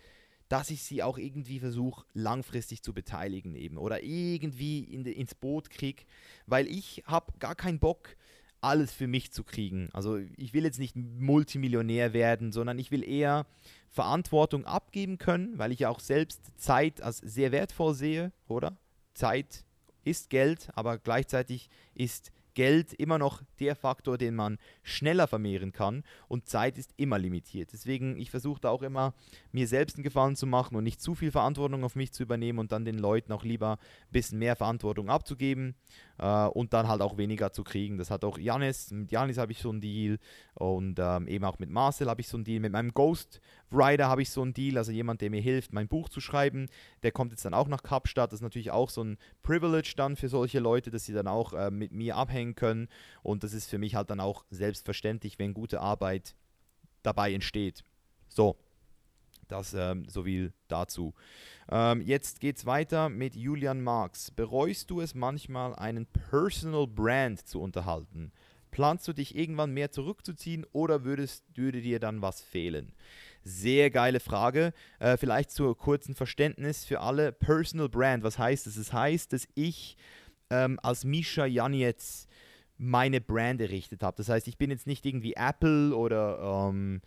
dass ich sie auch irgendwie versuche, langfristig zu beteiligen eben oder irgendwie in ins Boot kriege, weil ich habe gar keinen Bock, alles für mich zu kriegen. Also ich will jetzt nicht Multimillionär werden, sondern ich will eher Verantwortung abgeben können, weil ich ja auch selbst Zeit als sehr wertvoll sehe, oder? Zeit ist Geld, aber gleichzeitig ist Geld immer noch der Faktor, den man schneller vermehren kann und Zeit ist immer limitiert. Deswegen, ich versuche da auch immer, mir selbst einen Gefallen zu machen und nicht zu viel Verantwortung auf mich zu übernehmen und dann den Leuten auch lieber ein bisschen mehr Verantwortung abzugeben äh, und dann halt auch weniger zu kriegen. Das hat auch Janis, mit Janis habe ich so einen Deal und ähm, eben auch mit Marcel habe ich so einen Deal. Mit meinem Ghost Rider habe ich so einen Deal, also jemand, der mir hilft, mein Buch zu schreiben. Der kommt jetzt dann auch nach Kapstadt. Das ist natürlich auch so ein Privilege dann für solche Leute, dass sie dann auch äh, mit mir abhängen können. Und das ist für mich halt dann auch selbstverständlich, wenn gute Arbeit dabei entsteht. So, das ähm, so viel dazu. Ähm, jetzt geht's weiter mit Julian Marx. Bereust du es manchmal, einen Personal Brand zu unterhalten? Planst du dich irgendwann mehr zurückzuziehen oder würdest, würde dir dann was fehlen? Sehr geile Frage. Äh, vielleicht zur kurzen Verständnis für alle. Personal Brand, was heißt das? Es das heißt, dass ich ähm, als Misha Janetz meine Brand errichtet habe. Das heißt, ich bin jetzt nicht irgendwie Apple oder ähm,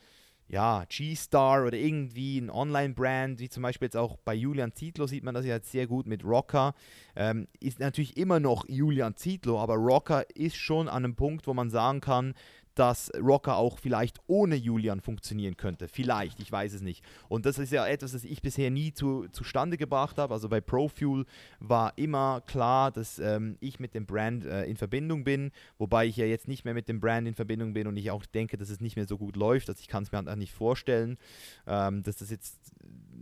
ja, G-Star oder irgendwie ein Online-Brand, wie zum Beispiel jetzt auch bei Julian Zietlow sieht man das ja jetzt sehr gut mit Rocker. Ähm, ist natürlich immer noch Julian Zietlow, aber Rocker ist schon an einem Punkt, wo man sagen kann, dass Rocker auch vielleicht ohne Julian funktionieren könnte. Vielleicht, ich weiß es nicht. Und das ist ja etwas, das ich bisher nie zu, zustande gebracht habe. Also bei ProFuel war immer klar, dass ähm, ich mit dem Brand äh, in Verbindung bin, wobei ich ja jetzt nicht mehr mit dem Brand in Verbindung bin und ich auch denke, dass es nicht mehr so gut läuft. Also ich kann es mir einfach nicht vorstellen, ähm, dass das jetzt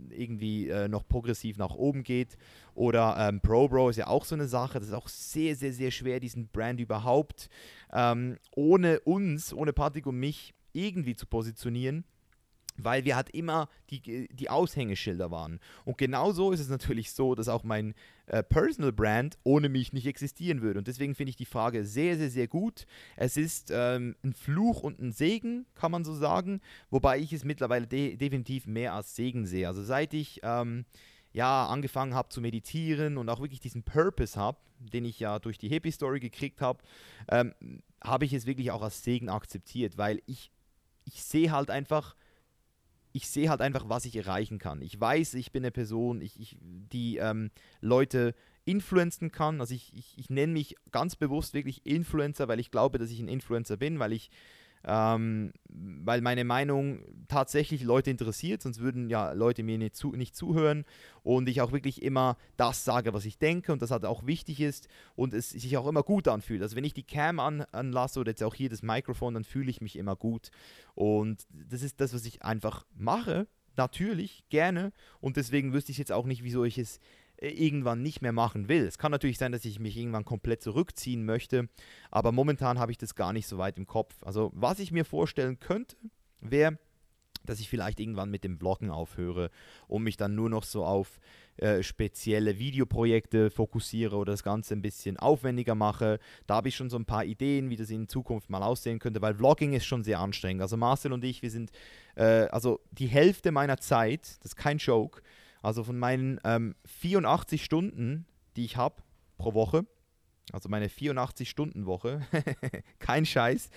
irgendwie äh, noch progressiv nach oben geht. Oder ähm, ProBro ist ja auch so eine Sache. Das ist auch sehr, sehr, sehr schwer, diesen Brand überhaupt ähm, ohne uns, ohne Patrick und mich irgendwie zu positionieren weil wir halt immer die, die Aushängeschilder waren. Und genauso ist es natürlich so, dass auch mein äh, Personal Brand ohne mich nicht existieren würde. Und deswegen finde ich die Frage sehr, sehr, sehr gut. Es ist ähm, ein Fluch und ein Segen, kann man so sagen, wobei ich es mittlerweile de definitiv mehr als Segen sehe. Also seit ich ähm, ja, angefangen habe zu meditieren und auch wirklich diesen Purpose habe, den ich ja durch die Hippie Story gekriegt habe, ähm, habe ich es wirklich auch als Segen akzeptiert, weil ich, ich sehe halt einfach ich sehe halt einfach, was ich erreichen kann. Ich weiß, ich bin eine Person, ich, ich, die ähm, Leute influenzen kann. Also ich, ich, ich nenne mich ganz bewusst wirklich Influencer, weil ich glaube, dass ich ein Influencer bin, weil ich ähm, weil meine Meinung tatsächlich Leute interessiert, sonst würden ja Leute mir nicht, zu, nicht zuhören. Und ich auch wirklich immer das sage, was ich denke und das halt auch wichtig ist und es sich auch immer gut anfühlt. Also wenn ich die Cam an, anlasse oder jetzt auch hier das Mikrofon, dann fühle ich mich immer gut. Und das ist das, was ich einfach mache, natürlich, gerne. Und deswegen wüsste ich jetzt auch nicht, wieso ich es irgendwann nicht mehr machen will. Es kann natürlich sein, dass ich mich irgendwann komplett zurückziehen möchte, aber momentan habe ich das gar nicht so weit im Kopf. Also was ich mir vorstellen könnte, wäre, dass ich vielleicht irgendwann mit dem Vloggen aufhöre und mich dann nur noch so auf äh, spezielle Videoprojekte fokussiere oder das Ganze ein bisschen aufwendiger mache. Da habe ich schon so ein paar Ideen, wie das in Zukunft mal aussehen könnte, weil Vlogging ist schon sehr anstrengend. Also Marcel und ich, wir sind, äh, also die Hälfte meiner Zeit, das ist kein Joke, also von meinen ähm, 84 Stunden, die ich habe pro Woche, also meine 84-Stunden-Woche, kein Scheiß,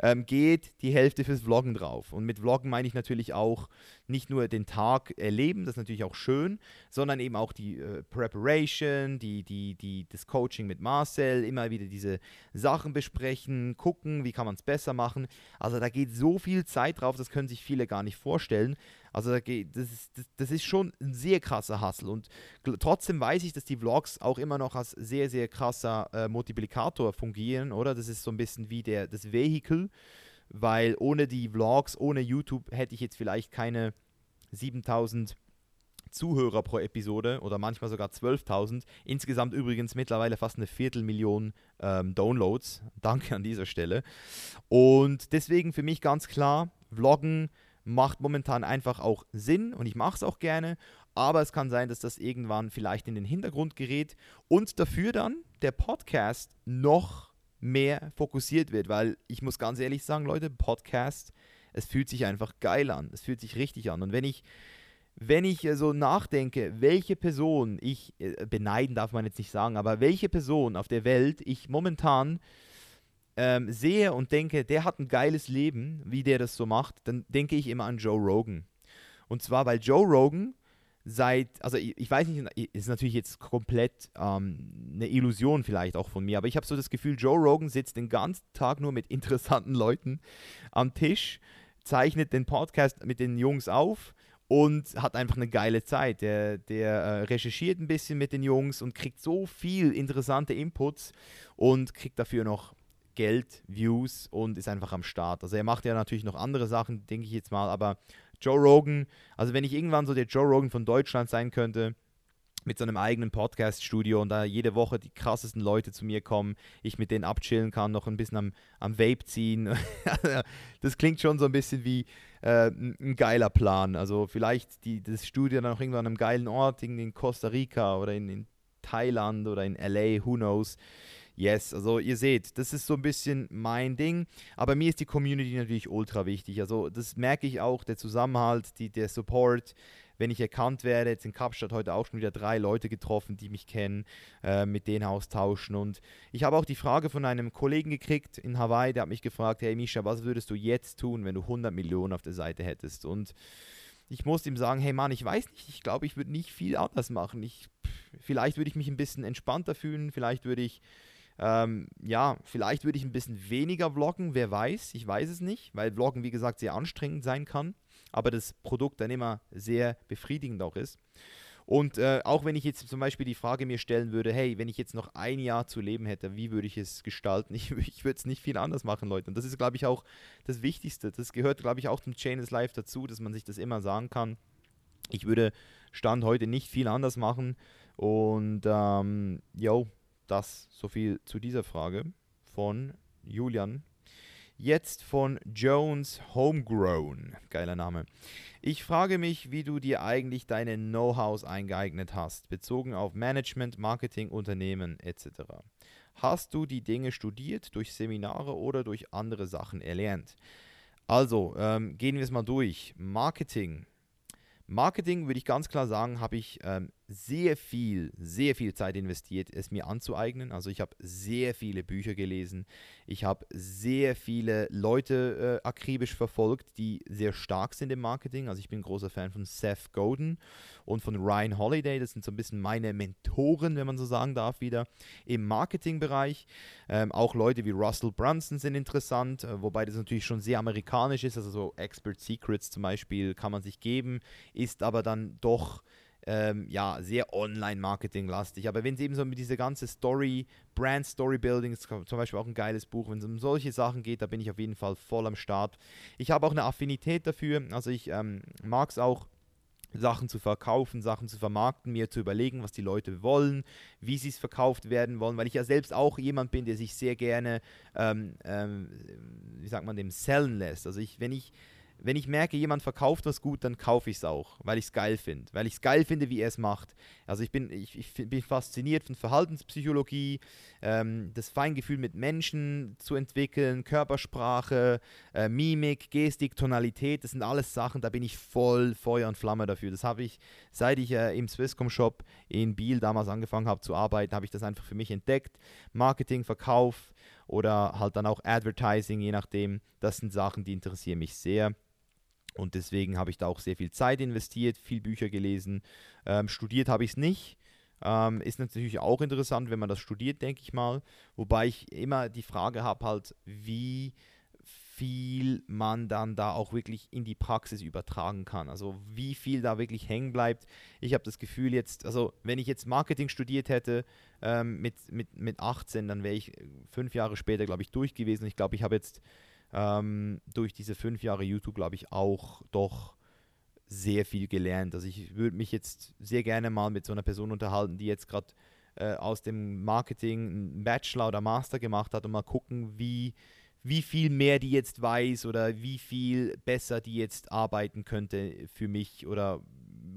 ähm, geht die Hälfte fürs Vloggen drauf. Und mit Vloggen meine ich natürlich auch nicht nur den Tag erleben, das ist natürlich auch schön, sondern eben auch die äh, Preparation, die, die, die, das Coaching mit Marcel, immer wieder diese Sachen besprechen, gucken, wie kann man es besser machen. Also da geht so viel Zeit drauf, das können sich viele gar nicht vorstellen. Also das ist, das, ist schon ein sehr krasser Hustle. Und trotzdem weiß ich, dass die Vlogs auch immer noch als sehr, sehr krasser äh, Multiplikator fungieren, oder? Das ist so ein bisschen wie der, das Vehikel, weil ohne die Vlogs, ohne YouTube hätte ich jetzt vielleicht keine 7000 Zuhörer pro Episode oder manchmal sogar 12.000. Insgesamt übrigens mittlerweile fast eine Viertelmillion ähm, Downloads. Danke an dieser Stelle. Und deswegen für mich ganz klar, Vloggen macht momentan einfach auch Sinn und ich mache es auch gerne, aber es kann sein, dass das irgendwann vielleicht in den Hintergrund gerät und dafür dann der Podcast noch mehr fokussiert wird, weil ich muss ganz ehrlich sagen, Leute, Podcast, es fühlt sich einfach geil an, es fühlt sich richtig an. Und wenn ich wenn ich so nachdenke, welche Person ich äh, beneiden darf man jetzt nicht sagen, aber welche Person auf der Welt ich momentan ähm, sehe und denke, der hat ein geiles Leben, wie der das so macht, dann denke ich immer an Joe Rogan. Und zwar, weil Joe Rogan seit, also ich, ich weiß nicht, ist natürlich jetzt komplett ähm, eine Illusion vielleicht auch von mir, aber ich habe so das Gefühl, Joe Rogan sitzt den ganzen Tag nur mit interessanten Leuten am Tisch, zeichnet den Podcast mit den Jungs auf und hat einfach eine geile Zeit. Der, der äh, recherchiert ein bisschen mit den Jungs und kriegt so viel interessante Inputs und kriegt dafür noch Geld, Views und ist einfach am Start. Also er macht ja natürlich noch andere Sachen, denke ich jetzt mal, aber Joe Rogan, also wenn ich irgendwann so der Joe Rogan von Deutschland sein könnte, mit so einem eigenen Podcast-Studio und da jede Woche die krassesten Leute zu mir kommen, ich mit denen abchillen kann, noch ein bisschen am, am Vape ziehen. das klingt schon so ein bisschen wie äh, ein geiler Plan. Also vielleicht die, das Studio dann auch irgendwo an einem geilen Ort, in Costa Rica oder in, in Thailand oder in LA, who knows. Yes, also ihr seht, das ist so ein bisschen mein Ding. Aber mir ist die Community natürlich ultra wichtig. Also das merke ich auch, der Zusammenhalt, die, der Support, wenn ich erkannt werde. Jetzt in Kapstadt heute auch schon wieder drei Leute getroffen, die mich kennen, äh, mit denen austauschen. Und ich habe auch die Frage von einem Kollegen gekriegt in Hawaii, der hat mich gefragt, hey Misha, was würdest du jetzt tun, wenn du 100 Millionen auf der Seite hättest? Und ich musste ihm sagen, hey Mann, ich weiß nicht, ich glaube, ich würde nicht viel anders machen. Ich, vielleicht würde ich mich ein bisschen entspannter fühlen, vielleicht würde ich ähm, ja, vielleicht würde ich ein bisschen weniger vloggen, wer weiß, ich weiß es nicht, weil Vloggen, wie gesagt, sehr anstrengend sein kann, aber das Produkt dann immer sehr befriedigend auch ist. Und äh, auch wenn ich jetzt zum Beispiel die Frage mir stellen würde, hey, wenn ich jetzt noch ein Jahr zu leben hätte, wie würde ich es gestalten? Ich, ich würde es nicht viel anders machen, Leute. Und das ist, glaube ich, auch das Wichtigste. Das gehört, glaube ich, auch zum Chain is Life dazu, dass man sich das immer sagen kann. Ich würde Stand heute nicht viel anders machen. Und ähm, yo, das so viel zu dieser Frage von Julian. Jetzt von Jones Homegrown. Geiler Name. Ich frage mich, wie du dir eigentlich deine Know-hows eingeeignet hast, bezogen auf Management, Marketing, Unternehmen etc. Hast du die Dinge studiert, durch Seminare oder durch andere Sachen erlernt? Also, ähm, gehen wir es mal durch. Marketing. Marketing würde ich ganz klar sagen, habe ich ähm, sehr viel, sehr viel Zeit investiert, es mir anzueignen. Also ich habe sehr viele Bücher gelesen. Ich habe sehr viele Leute äh, akribisch verfolgt, die sehr stark sind im Marketing. Also ich bin großer Fan von Seth Godin und von Ryan Holiday. Das sind so ein bisschen meine Mentoren, wenn man so sagen darf, wieder im Marketingbereich. Ähm, auch Leute wie Russell Brunson sind interessant, äh, wobei das natürlich schon sehr amerikanisch ist. Also so Expert Secrets zum Beispiel kann man sich geben, ist aber dann doch ähm, ja, sehr Online-Marketing-lastig. Aber wenn es eben so um diese ganze Story, Brand Story Building, zum Beispiel auch ein geiles Buch, wenn es um solche Sachen geht, da bin ich auf jeden Fall voll am Start. Ich habe auch eine Affinität dafür, also ich ähm, mag es auch. Sachen zu verkaufen, Sachen zu vermarkten, mir zu überlegen, was die Leute wollen, wie sie es verkauft werden wollen, weil ich ja selbst auch jemand bin, der sich sehr gerne, ähm, ähm, wie sagt man dem, sellen lässt. Also ich, wenn ich wenn ich merke, jemand verkauft was gut, dann kaufe ich es auch, weil ich es geil finde. Weil ich es geil finde, wie er es macht. Also ich bin, ich, ich bin fasziniert von Verhaltenspsychologie, ähm, das Feingefühl mit Menschen zu entwickeln, Körpersprache, äh, Mimik, Gestik, Tonalität, das sind alles Sachen, da bin ich voll Feuer und Flamme dafür. Das habe ich, seit ich äh, im Swisscom Shop in Biel damals angefangen habe zu arbeiten, habe ich das einfach für mich entdeckt. Marketing, Verkauf oder halt dann auch Advertising, je nachdem, das sind Sachen, die interessieren mich sehr. Und deswegen habe ich da auch sehr viel Zeit investiert, viel Bücher gelesen. Ähm, studiert habe ich es nicht. Ähm, ist natürlich auch interessant, wenn man das studiert, denke ich mal. Wobei ich immer die Frage habe, halt, wie viel man dann da auch wirklich in die Praxis übertragen kann. Also wie viel da wirklich hängen bleibt. Ich habe das Gefühl jetzt, also wenn ich jetzt Marketing studiert hätte ähm, mit, mit, mit 18, dann wäre ich fünf Jahre später, glaube ich, durch gewesen. Ich glaube, ich habe jetzt ähm, durch diese fünf Jahre YouTube, glaube ich, auch doch sehr viel gelernt. Also ich würde mich jetzt sehr gerne mal mit so einer Person unterhalten, die jetzt gerade äh, aus dem Marketing einen Bachelor oder Master gemacht hat und mal gucken, wie, wie viel mehr die jetzt weiß oder wie viel besser die jetzt arbeiten könnte für mich oder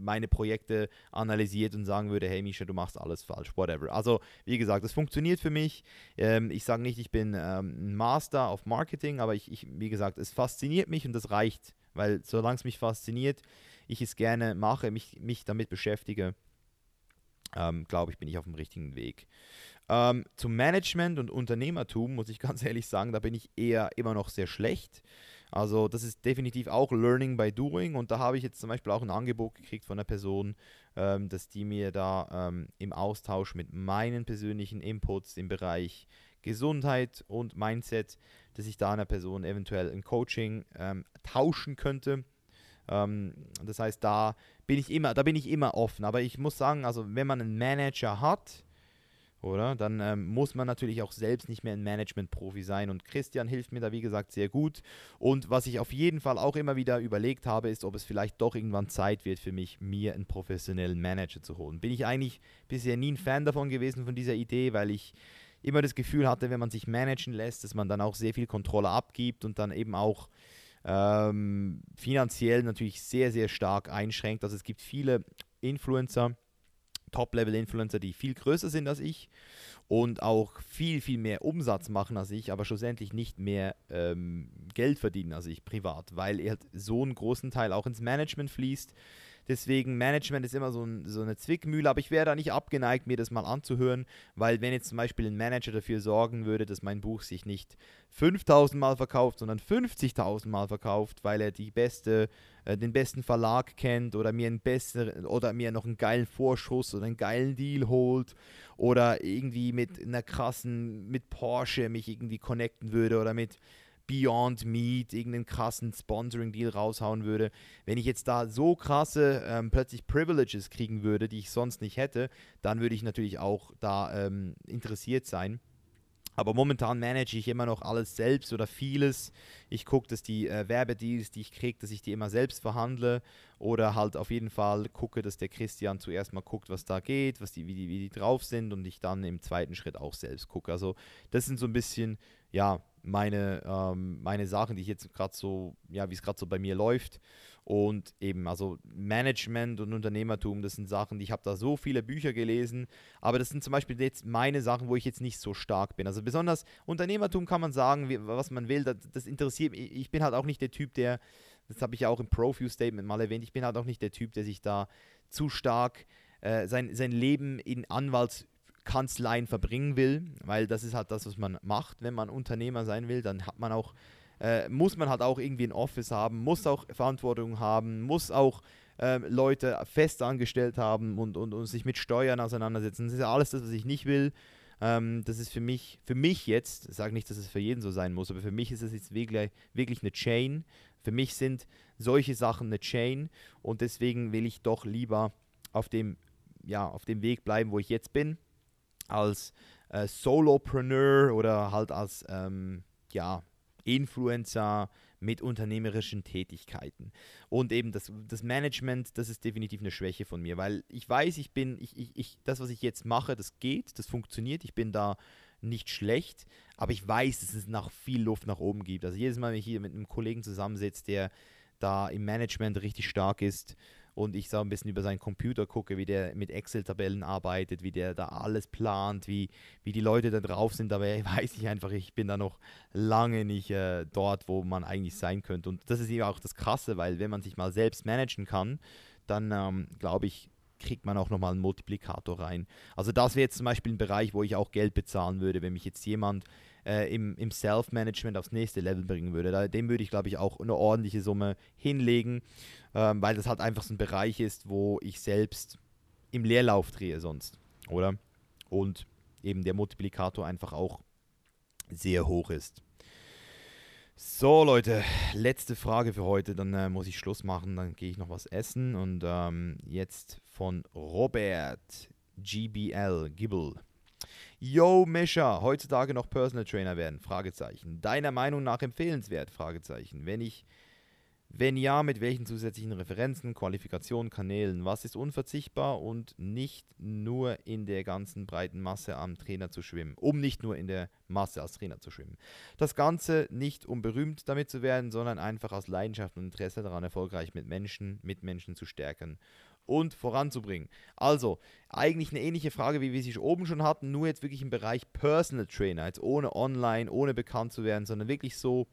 meine Projekte analysiert und sagen würde, hey Misha, du machst alles falsch, whatever. Also wie gesagt, es funktioniert für mich. Ähm, ich sage nicht, ich bin ähm, ein Master auf Marketing, aber ich, ich, wie gesagt, es fasziniert mich und das reicht, weil solange es mich fasziniert, ich es gerne mache, mich, mich damit beschäftige, ähm, glaube ich, bin ich auf dem richtigen Weg. Ähm, zum Management und Unternehmertum muss ich ganz ehrlich sagen, da bin ich eher immer noch sehr schlecht. Also das ist definitiv auch Learning by Doing und da habe ich jetzt zum Beispiel auch ein Angebot gekriegt von einer Person, ähm, dass die mir da ähm, im Austausch mit meinen persönlichen Inputs im Bereich Gesundheit und Mindset, dass ich da einer Person eventuell ein Coaching ähm, tauschen könnte. Ähm, das heißt, da bin ich immer, da bin ich immer offen. Aber ich muss sagen, also wenn man einen Manager hat, oder? Dann ähm, muss man natürlich auch selbst nicht mehr ein Management-Profi sein. Und Christian hilft mir da, wie gesagt, sehr gut. Und was ich auf jeden Fall auch immer wieder überlegt habe, ist, ob es vielleicht doch irgendwann Zeit wird für mich, mir einen professionellen Manager zu holen. Bin ich eigentlich bisher nie ein Fan davon gewesen, von dieser Idee, weil ich immer das Gefühl hatte, wenn man sich managen lässt, dass man dann auch sehr viel Kontrolle abgibt und dann eben auch ähm, finanziell natürlich sehr, sehr stark einschränkt. Also es gibt viele Influencer, Top-Level-Influencer, die viel größer sind als ich und auch viel, viel mehr Umsatz machen als ich, aber schlussendlich nicht mehr ähm, Geld verdienen als ich privat, weil er halt so einen großen Teil auch ins Management fließt. Deswegen, Management ist immer so, ein, so, eine Zwickmühle, aber ich wäre da nicht abgeneigt, mir das mal anzuhören, weil wenn jetzt zum Beispiel ein Manager dafür sorgen würde, dass mein Buch sich nicht 5000 Mal verkauft, sondern 50.000 Mal verkauft, weil er die beste, äh, den besten Verlag kennt oder mir, einen besseren, oder mir noch einen geilen Vorschuss oder einen geilen Deal holt oder irgendwie mit einer krassen, mit Porsche mich irgendwie connecten würde oder mit Beyond Meat irgendeinen krassen Sponsoring-Deal raushauen würde. Wenn ich jetzt da so krasse ähm, plötzlich Privileges kriegen würde, die ich sonst nicht hätte, dann würde ich natürlich auch da ähm, interessiert sein. Aber momentan manage ich immer noch alles selbst oder vieles. Ich gucke, dass die äh, Werbedeals, die ich kriege, dass ich die immer selbst verhandle. Oder halt auf jeden Fall gucke, dass der Christian zuerst mal guckt, was da geht, was die, wie, die, wie die drauf sind und ich dann im zweiten Schritt auch selbst gucke. Also das sind so ein bisschen, ja, meine, ähm, meine Sachen, die ich jetzt gerade so, ja, wie es gerade so bei mir läuft. Und eben, also Management und Unternehmertum, das sind Sachen, die ich habe da so viele Bücher gelesen, aber das sind zum Beispiel jetzt meine Sachen, wo ich jetzt nicht so stark bin. Also besonders Unternehmertum kann man sagen, wie, was man will, das, das interessiert mich. Ich bin halt auch nicht der Typ, der, das habe ich ja auch im Profuse Statement mal erwähnt, ich bin halt auch nicht der Typ, der sich da zu stark äh, sein, sein Leben in Anwaltskanzleien verbringen will, weil das ist halt das, was man macht, wenn man Unternehmer sein will, dann hat man auch, äh, muss man halt auch irgendwie ein Office haben, muss auch Verantwortung haben, muss auch äh, Leute fest angestellt haben und, und, und sich mit Steuern auseinandersetzen. Das ist ja alles das, was ich nicht will. Ähm, das ist für mich, für mich jetzt, ich sage nicht, dass es für jeden so sein muss, aber für mich ist es jetzt wirklich, wirklich eine Chain. Für mich sind solche Sachen eine Chain und deswegen will ich doch lieber auf dem, ja, auf dem Weg bleiben, wo ich jetzt bin, als äh, Solopreneur oder halt als ähm, ja, Influencer mit unternehmerischen Tätigkeiten. Und eben das, das Management, das ist definitiv eine Schwäche von mir, weil ich weiß, ich bin, ich, ich, ich, das, was ich jetzt mache, das geht, das funktioniert, ich bin da nicht schlecht, aber ich weiß, dass es noch viel Luft nach oben gibt. Also jedes Mal, wenn ich hier mit einem Kollegen zusammensitze, der da im Management richtig stark ist und ich so ein bisschen über seinen Computer gucke, wie der mit Excel-Tabellen arbeitet, wie der da alles plant, wie, wie die Leute da drauf sind, aber weiß ich einfach, ich bin da noch lange nicht äh, dort, wo man eigentlich sein könnte. Und das ist eben auch das Krasse, weil wenn man sich mal selbst managen kann, dann ähm, glaube ich, kriegt man auch nochmal einen Multiplikator rein. Also das wäre jetzt zum Beispiel ein Bereich, wo ich auch Geld bezahlen würde, wenn mich jetzt jemand äh, im, im Self-Management aufs nächste Level bringen würde. Da, dem würde ich, glaube ich, auch eine ordentliche Summe hinlegen, ähm, weil das halt einfach so ein Bereich ist, wo ich selbst im Leerlauf drehe sonst, oder? Und eben der Multiplikator einfach auch sehr hoch ist. So, Leute, letzte Frage für heute. Dann äh, muss ich Schluss machen. Dann gehe ich noch was essen. Und ähm, jetzt von Robert GBL Gibble. Yo, Mischa, heutzutage noch Personal Trainer werden? Fragezeichen. Deiner Meinung nach empfehlenswert? Fragezeichen. Wenn ich, wenn ja, mit welchen zusätzlichen Referenzen, Qualifikationen, Kanälen? Was ist unverzichtbar und nicht nur in der ganzen breiten Masse am Trainer zu schwimmen? Um nicht nur in der Masse als Trainer zu schwimmen. Das Ganze nicht um berühmt damit zu werden, sondern einfach aus Leidenschaft und Interesse daran, erfolgreich mit Menschen, mit Menschen zu stärken und voranzubringen. Also, eigentlich eine ähnliche Frage, wie wir sie oben schon hatten, nur jetzt wirklich im Bereich Personal Trainer, jetzt ohne online, ohne bekannt zu werden, sondern wirklich so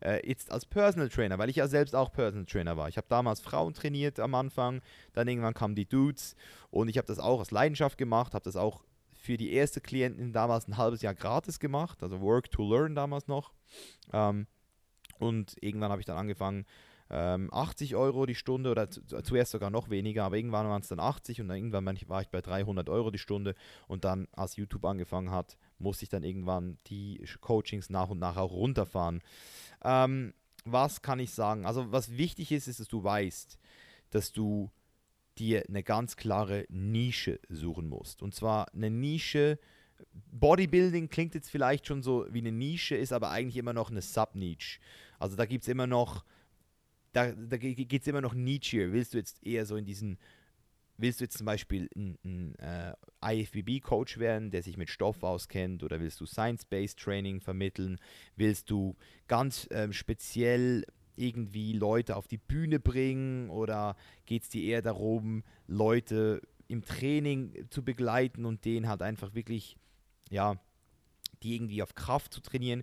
äh, jetzt als Personal Trainer, weil ich ja selbst auch Personal Trainer war. Ich habe damals Frauen trainiert am Anfang, dann irgendwann kamen die Dudes und ich habe das auch aus Leidenschaft gemacht, habe das auch für die erste Klientin damals ein halbes Jahr gratis gemacht, also Work to Learn damals noch. Ähm, und irgendwann habe ich dann angefangen, ähm, 80 Euro die Stunde oder zuerst sogar noch weniger, aber irgendwann waren es dann 80 und dann irgendwann war ich bei 300 Euro die Stunde und dann, als YouTube angefangen hat, musste ich dann irgendwann die Coachings nach und nach auch runterfahren. Ähm, was kann ich sagen? Also was wichtig ist, ist, dass du weißt, dass du dir eine ganz klare Nische suchen musst. Und zwar eine Nische, Bodybuilding klingt jetzt vielleicht schon so wie eine Nische, ist aber eigentlich immer noch eine Sub-Niche. Also da gibt es immer noch da, da geht es immer noch Nietzsche. Willst du jetzt eher so in diesen, willst du jetzt zum Beispiel ein, ein äh, IFBB-Coach werden, der sich mit Stoff auskennt, oder willst du Science-Based Training vermitteln? Willst du ganz ähm, speziell irgendwie Leute auf die Bühne bringen oder geht es dir eher darum, Leute im Training zu begleiten und denen halt einfach wirklich, ja, die irgendwie auf Kraft zu trainieren?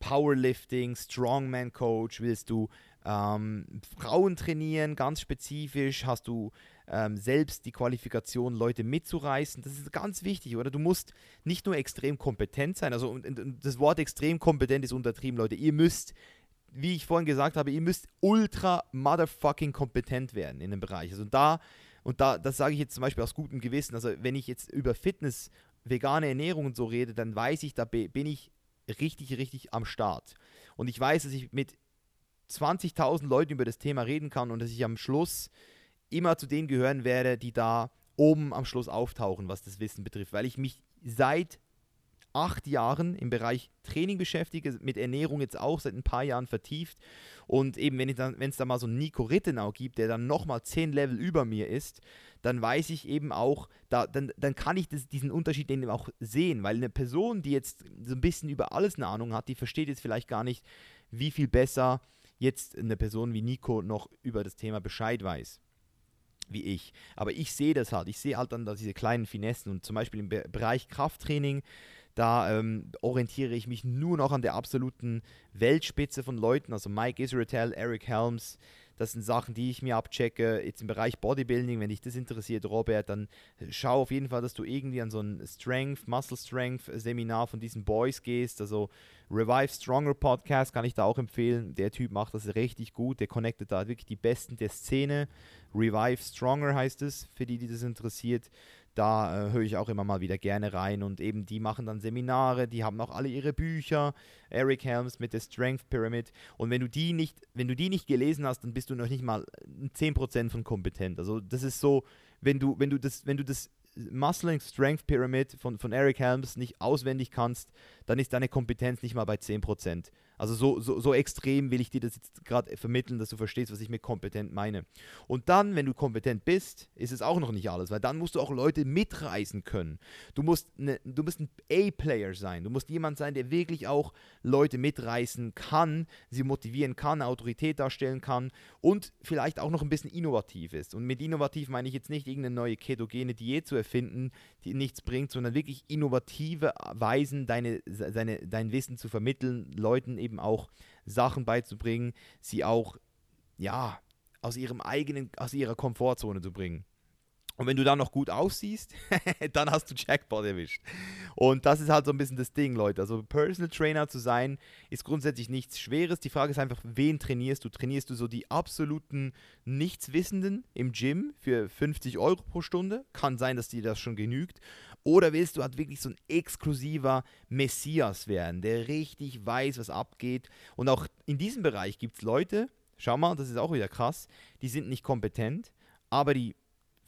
Powerlifting, Strongman Coach, willst du ähm, Frauen trainieren, ganz spezifisch, hast du ähm, selbst die Qualifikation, Leute mitzureißen. Das ist ganz wichtig, oder? Du musst nicht nur extrem kompetent sein, also und, und das Wort extrem kompetent ist untertrieben, Leute. Ihr müsst, wie ich vorhin gesagt habe, ihr müsst ultra motherfucking kompetent werden in dem Bereich. Also da, und da, das sage ich jetzt zum Beispiel aus gutem Gewissen, also wenn ich jetzt über Fitness, vegane Ernährung und so rede, dann weiß ich, da bin ich richtig, richtig am Start. Und ich weiß, dass ich mit 20.000 Leuten über das Thema reden kann und dass ich am Schluss immer zu denen gehören werde, die da oben am Schluss auftauchen, was das Wissen betrifft, weil ich mich seit acht Jahren im Bereich Training beschäftige, mit Ernährung jetzt auch seit ein paar Jahren vertieft. Und eben, wenn es da mal so einen Nico Rittenau gibt, der dann nochmal zehn Level über mir ist, dann weiß ich eben auch, da, dann, dann kann ich das, diesen Unterschied eben auch sehen, weil eine Person, die jetzt so ein bisschen über alles eine Ahnung hat, die versteht jetzt vielleicht gar nicht, wie viel besser jetzt eine Person wie Nico noch über das Thema Bescheid weiß wie ich. Aber ich sehe das halt. Ich sehe halt dann da diese kleinen Finessen und zum Beispiel im Be Bereich Krafttraining, da ähm, orientiere ich mich nur noch an der absoluten Weltspitze von Leuten, also Mike Israel, Eric Helms. Das sind Sachen, die ich mir abchecke. Jetzt im Bereich Bodybuilding, wenn dich das interessiert, Robert, dann schau auf jeden Fall, dass du irgendwie an so ein Strength, Muscle Strength Seminar von diesen Boys gehst. Also Revive Stronger Podcast kann ich da auch empfehlen. Der Typ macht das richtig gut. Der connectet da wirklich die Besten der Szene. Revive Stronger heißt es, für die, die das interessiert. Da äh, höre ich auch immer mal wieder gerne rein und eben die machen dann Seminare, die haben auch alle ihre Bücher. Eric Helms mit der Strength Pyramid. Und wenn du die nicht, wenn du die nicht gelesen hast, dann bist du noch nicht mal 10% von kompetent. Also das ist so, wenn du, wenn du das, wenn du das Muscling Strength Pyramid von, von Eric Helms nicht auswendig kannst, dann ist deine Kompetenz nicht mal bei 10%. Also so, so, so extrem will ich dir das jetzt gerade vermitteln, dass du verstehst, was ich mit kompetent meine. Und dann, wenn du kompetent bist, ist es auch noch nicht alles, weil dann musst du auch Leute mitreißen können. Du musst, ne, du musst ein A-Player sein. Du musst jemand sein, der wirklich auch Leute mitreißen kann, sie motivieren kann, Autorität darstellen kann und vielleicht auch noch ein bisschen innovativ ist. Und mit innovativ meine ich jetzt nicht irgendeine neue ketogene Diät zu erfinden, die nichts bringt, sondern wirklich innovative Weisen, deine, seine, dein Wissen zu vermitteln, Leuten eben eben auch Sachen beizubringen, sie auch, ja, aus ihrem eigenen, aus ihrer Komfortzone zu bringen. Und wenn du dann noch gut aussiehst, dann hast du Jackpot erwischt. Und das ist halt so ein bisschen das Ding, Leute. Also Personal Trainer zu sein, ist grundsätzlich nichts Schweres. Die Frage ist einfach, wen trainierst du? Trainierst du so die absoluten Nichtswissenden im Gym für 50 Euro pro Stunde? Kann sein, dass dir das schon genügt. Oder willst du halt wirklich so ein exklusiver Messias werden, der richtig weiß, was abgeht? Und auch in diesem Bereich gibt es Leute, schau mal, das ist auch wieder krass, die sind nicht kompetent, aber die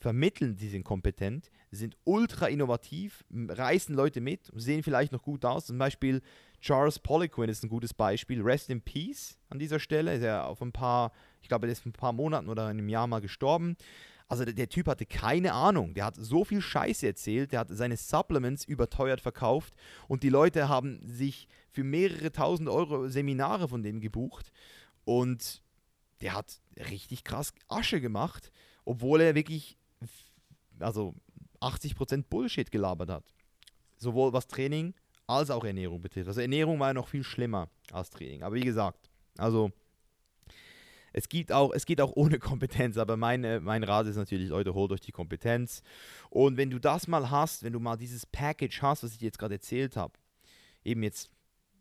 vermitteln, die sind kompetent, sind ultra innovativ, reißen Leute mit, sehen vielleicht noch gut aus. Zum Beispiel Charles Poliquin ist ein gutes Beispiel. Rest in Peace an dieser Stelle. Ist er auf ein paar, ich glaube, er ist ein paar Monaten oder einem Jahr mal gestorben. Also der, der, Typ hatte keine Ahnung. Der hat so viel Scheiße erzählt. Der hat seine Supplements überteuert verkauft und die Leute haben sich für mehrere tausend Euro Seminare von dem gebucht. Und der hat richtig krass Asche gemacht, obwohl er wirklich also 80% Bullshit gelabert hat. Sowohl was Training als auch Ernährung betrifft. Also Ernährung war ja noch viel schlimmer als Training. Aber wie gesagt, also es geht auch, es geht auch ohne Kompetenz, aber mein, mein Rat ist natürlich, Leute, holt euch die Kompetenz. Und wenn du das mal hast, wenn du mal dieses Package hast, was ich jetzt gerade erzählt habe, eben jetzt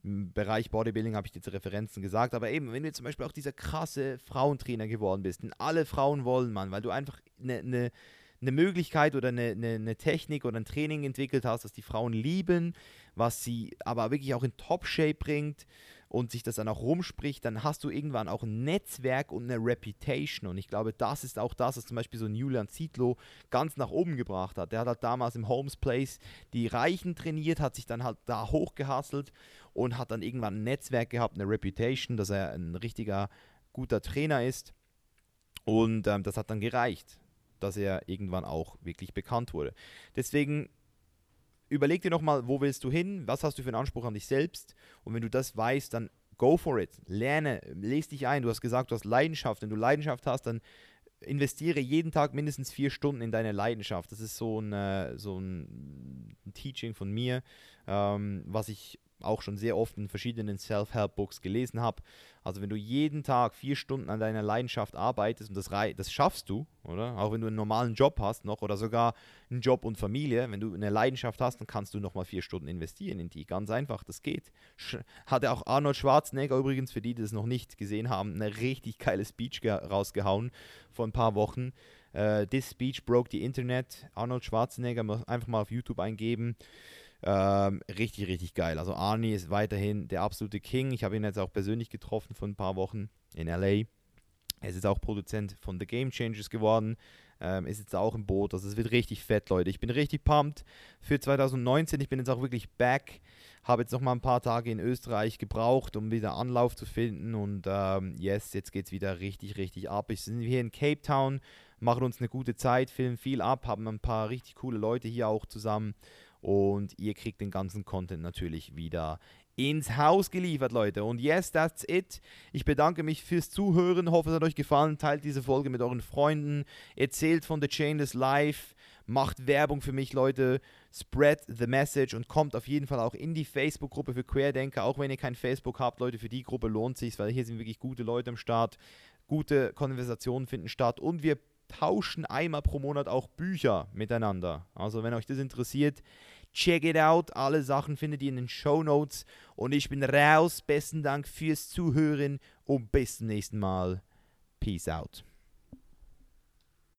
im Bereich Bodybuilding habe ich jetzt Referenzen gesagt, aber eben, wenn du zum Beispiel auch dieser krasse Frauentrainer geworden bist, und alle Frauen wollen man, weil du einfach eine ne, ne Möglichkeit oder eine ne, ne Technik oder ein Training entwickelt hast, das die Frauen lieben, was sie aber wirklich auch in Top-Shape bringt und sich das dann auch rumspricht, dann hast du irgendwann auch ein Netzwerk und eine Reputation. Und ich glaube, das ist auch das, was zum Beispiel so ein Julian Zietlow ganz nach oben gebracht hat. Der hat halt damals im Holmes Place die Reichen trainiert, hat sich dann halt da hochgehasselt und hat dann irgendwann ein Netzwerk gehabt, eine Reputation, dass er ein richtiger guter Trainer ist. Und ähm, das hat dann gereicht, dass er irgendwann auch wirklich bekannt wurde. Deswegen überleg dir nochmal, wo willst du hin, was hast du für einen Anspruch an dich selbst und wenn du das weißt, dann go for it, lerne, lese dich ein. Du hast gesagt, du hast Leidenschaft. Wenn du Leidenschaft hast, dann investiere jeden Tag mindestens vier Stunden in deine Leidenschaft. Das ist so ein, äh, so ein Teaching von mir, ähm, was ich auch schon sehr oft in verschiedenen Self-Help-Books gelesen habe. Also wenn du jeden Tag vier Stunden an deiner Leidenschaft arbeitest und das, das schaffst du, oder? Auch wenn du einen normalen Job hast noch oder sogar einen Job und Familie, wenn du eine Leidenschaft hast, dann kannst du nochmal vier Stunden investieren in die. Ganz einfach, das geht. Hatte auch Arnold Schwarzenegger übrigens, für die, die das noch nicht gesehen haben, eine richtig geile Speech rausgehauen vor ein paar Wochen. Uh, This Speech broke the Internet. Arnold Schwarzenegger, einfach mal auf YouTube eingeben. Ähm, richtig, richtig geil. Also Arnie ist weiterhin der absolute King. Ich habe ihn jetzt auch persönlich getroffen vor ein paar Wochen in LA. Er ist jetzt auch Produzent von The Game Changers geworden. Ähm, ist jetzt auch im Boot. Also es wird richtig fett, Leute. Ich bin richtig pumped für 2019. Ich bin jetzt auch wirklich back. Habe jetzt noch mal ein paar Tage in Österreich gebraucht, um wieder Anlauf zu finden. Und ähm, yes, jetzt geht es wieder richtig, richtig ab. Ich sind hier in Cape Town, machen uns eine gute Zeit, filmen viel ab, haben ein paar richtig coole Leute hier auch zusammen und ihr kriegt den ganzen Content natürlich wieder ins Haus geliefert, Leute. Und yes, that's it. Ich bedanke mich fürs Zuhören. Hoffe, es hat euch gefallen. Teilt diese Folge mit euren Freunden. Erzählt von The Chainless Life. Macht Werbung für mich, Leute. Spread the message und kommt auf jeden Fall auch in die Facebook-Gruppe für Querdenker. Auch wenn ihr kein Facebook habt, Leute, für die Gruppe lohnt sich, weil hier sind wirklich gute Leute am Start gute Konversationen finden statt und wir tauschen einmal pro Monat auch Bücher miteinander. Also wenn euch das interessiert, check it out. Alle Sachen findet ihr in den Show Notes. Und ich bin raus. Besten Dank fürs Zuhören und bis zum nächsten Mal. Peace out.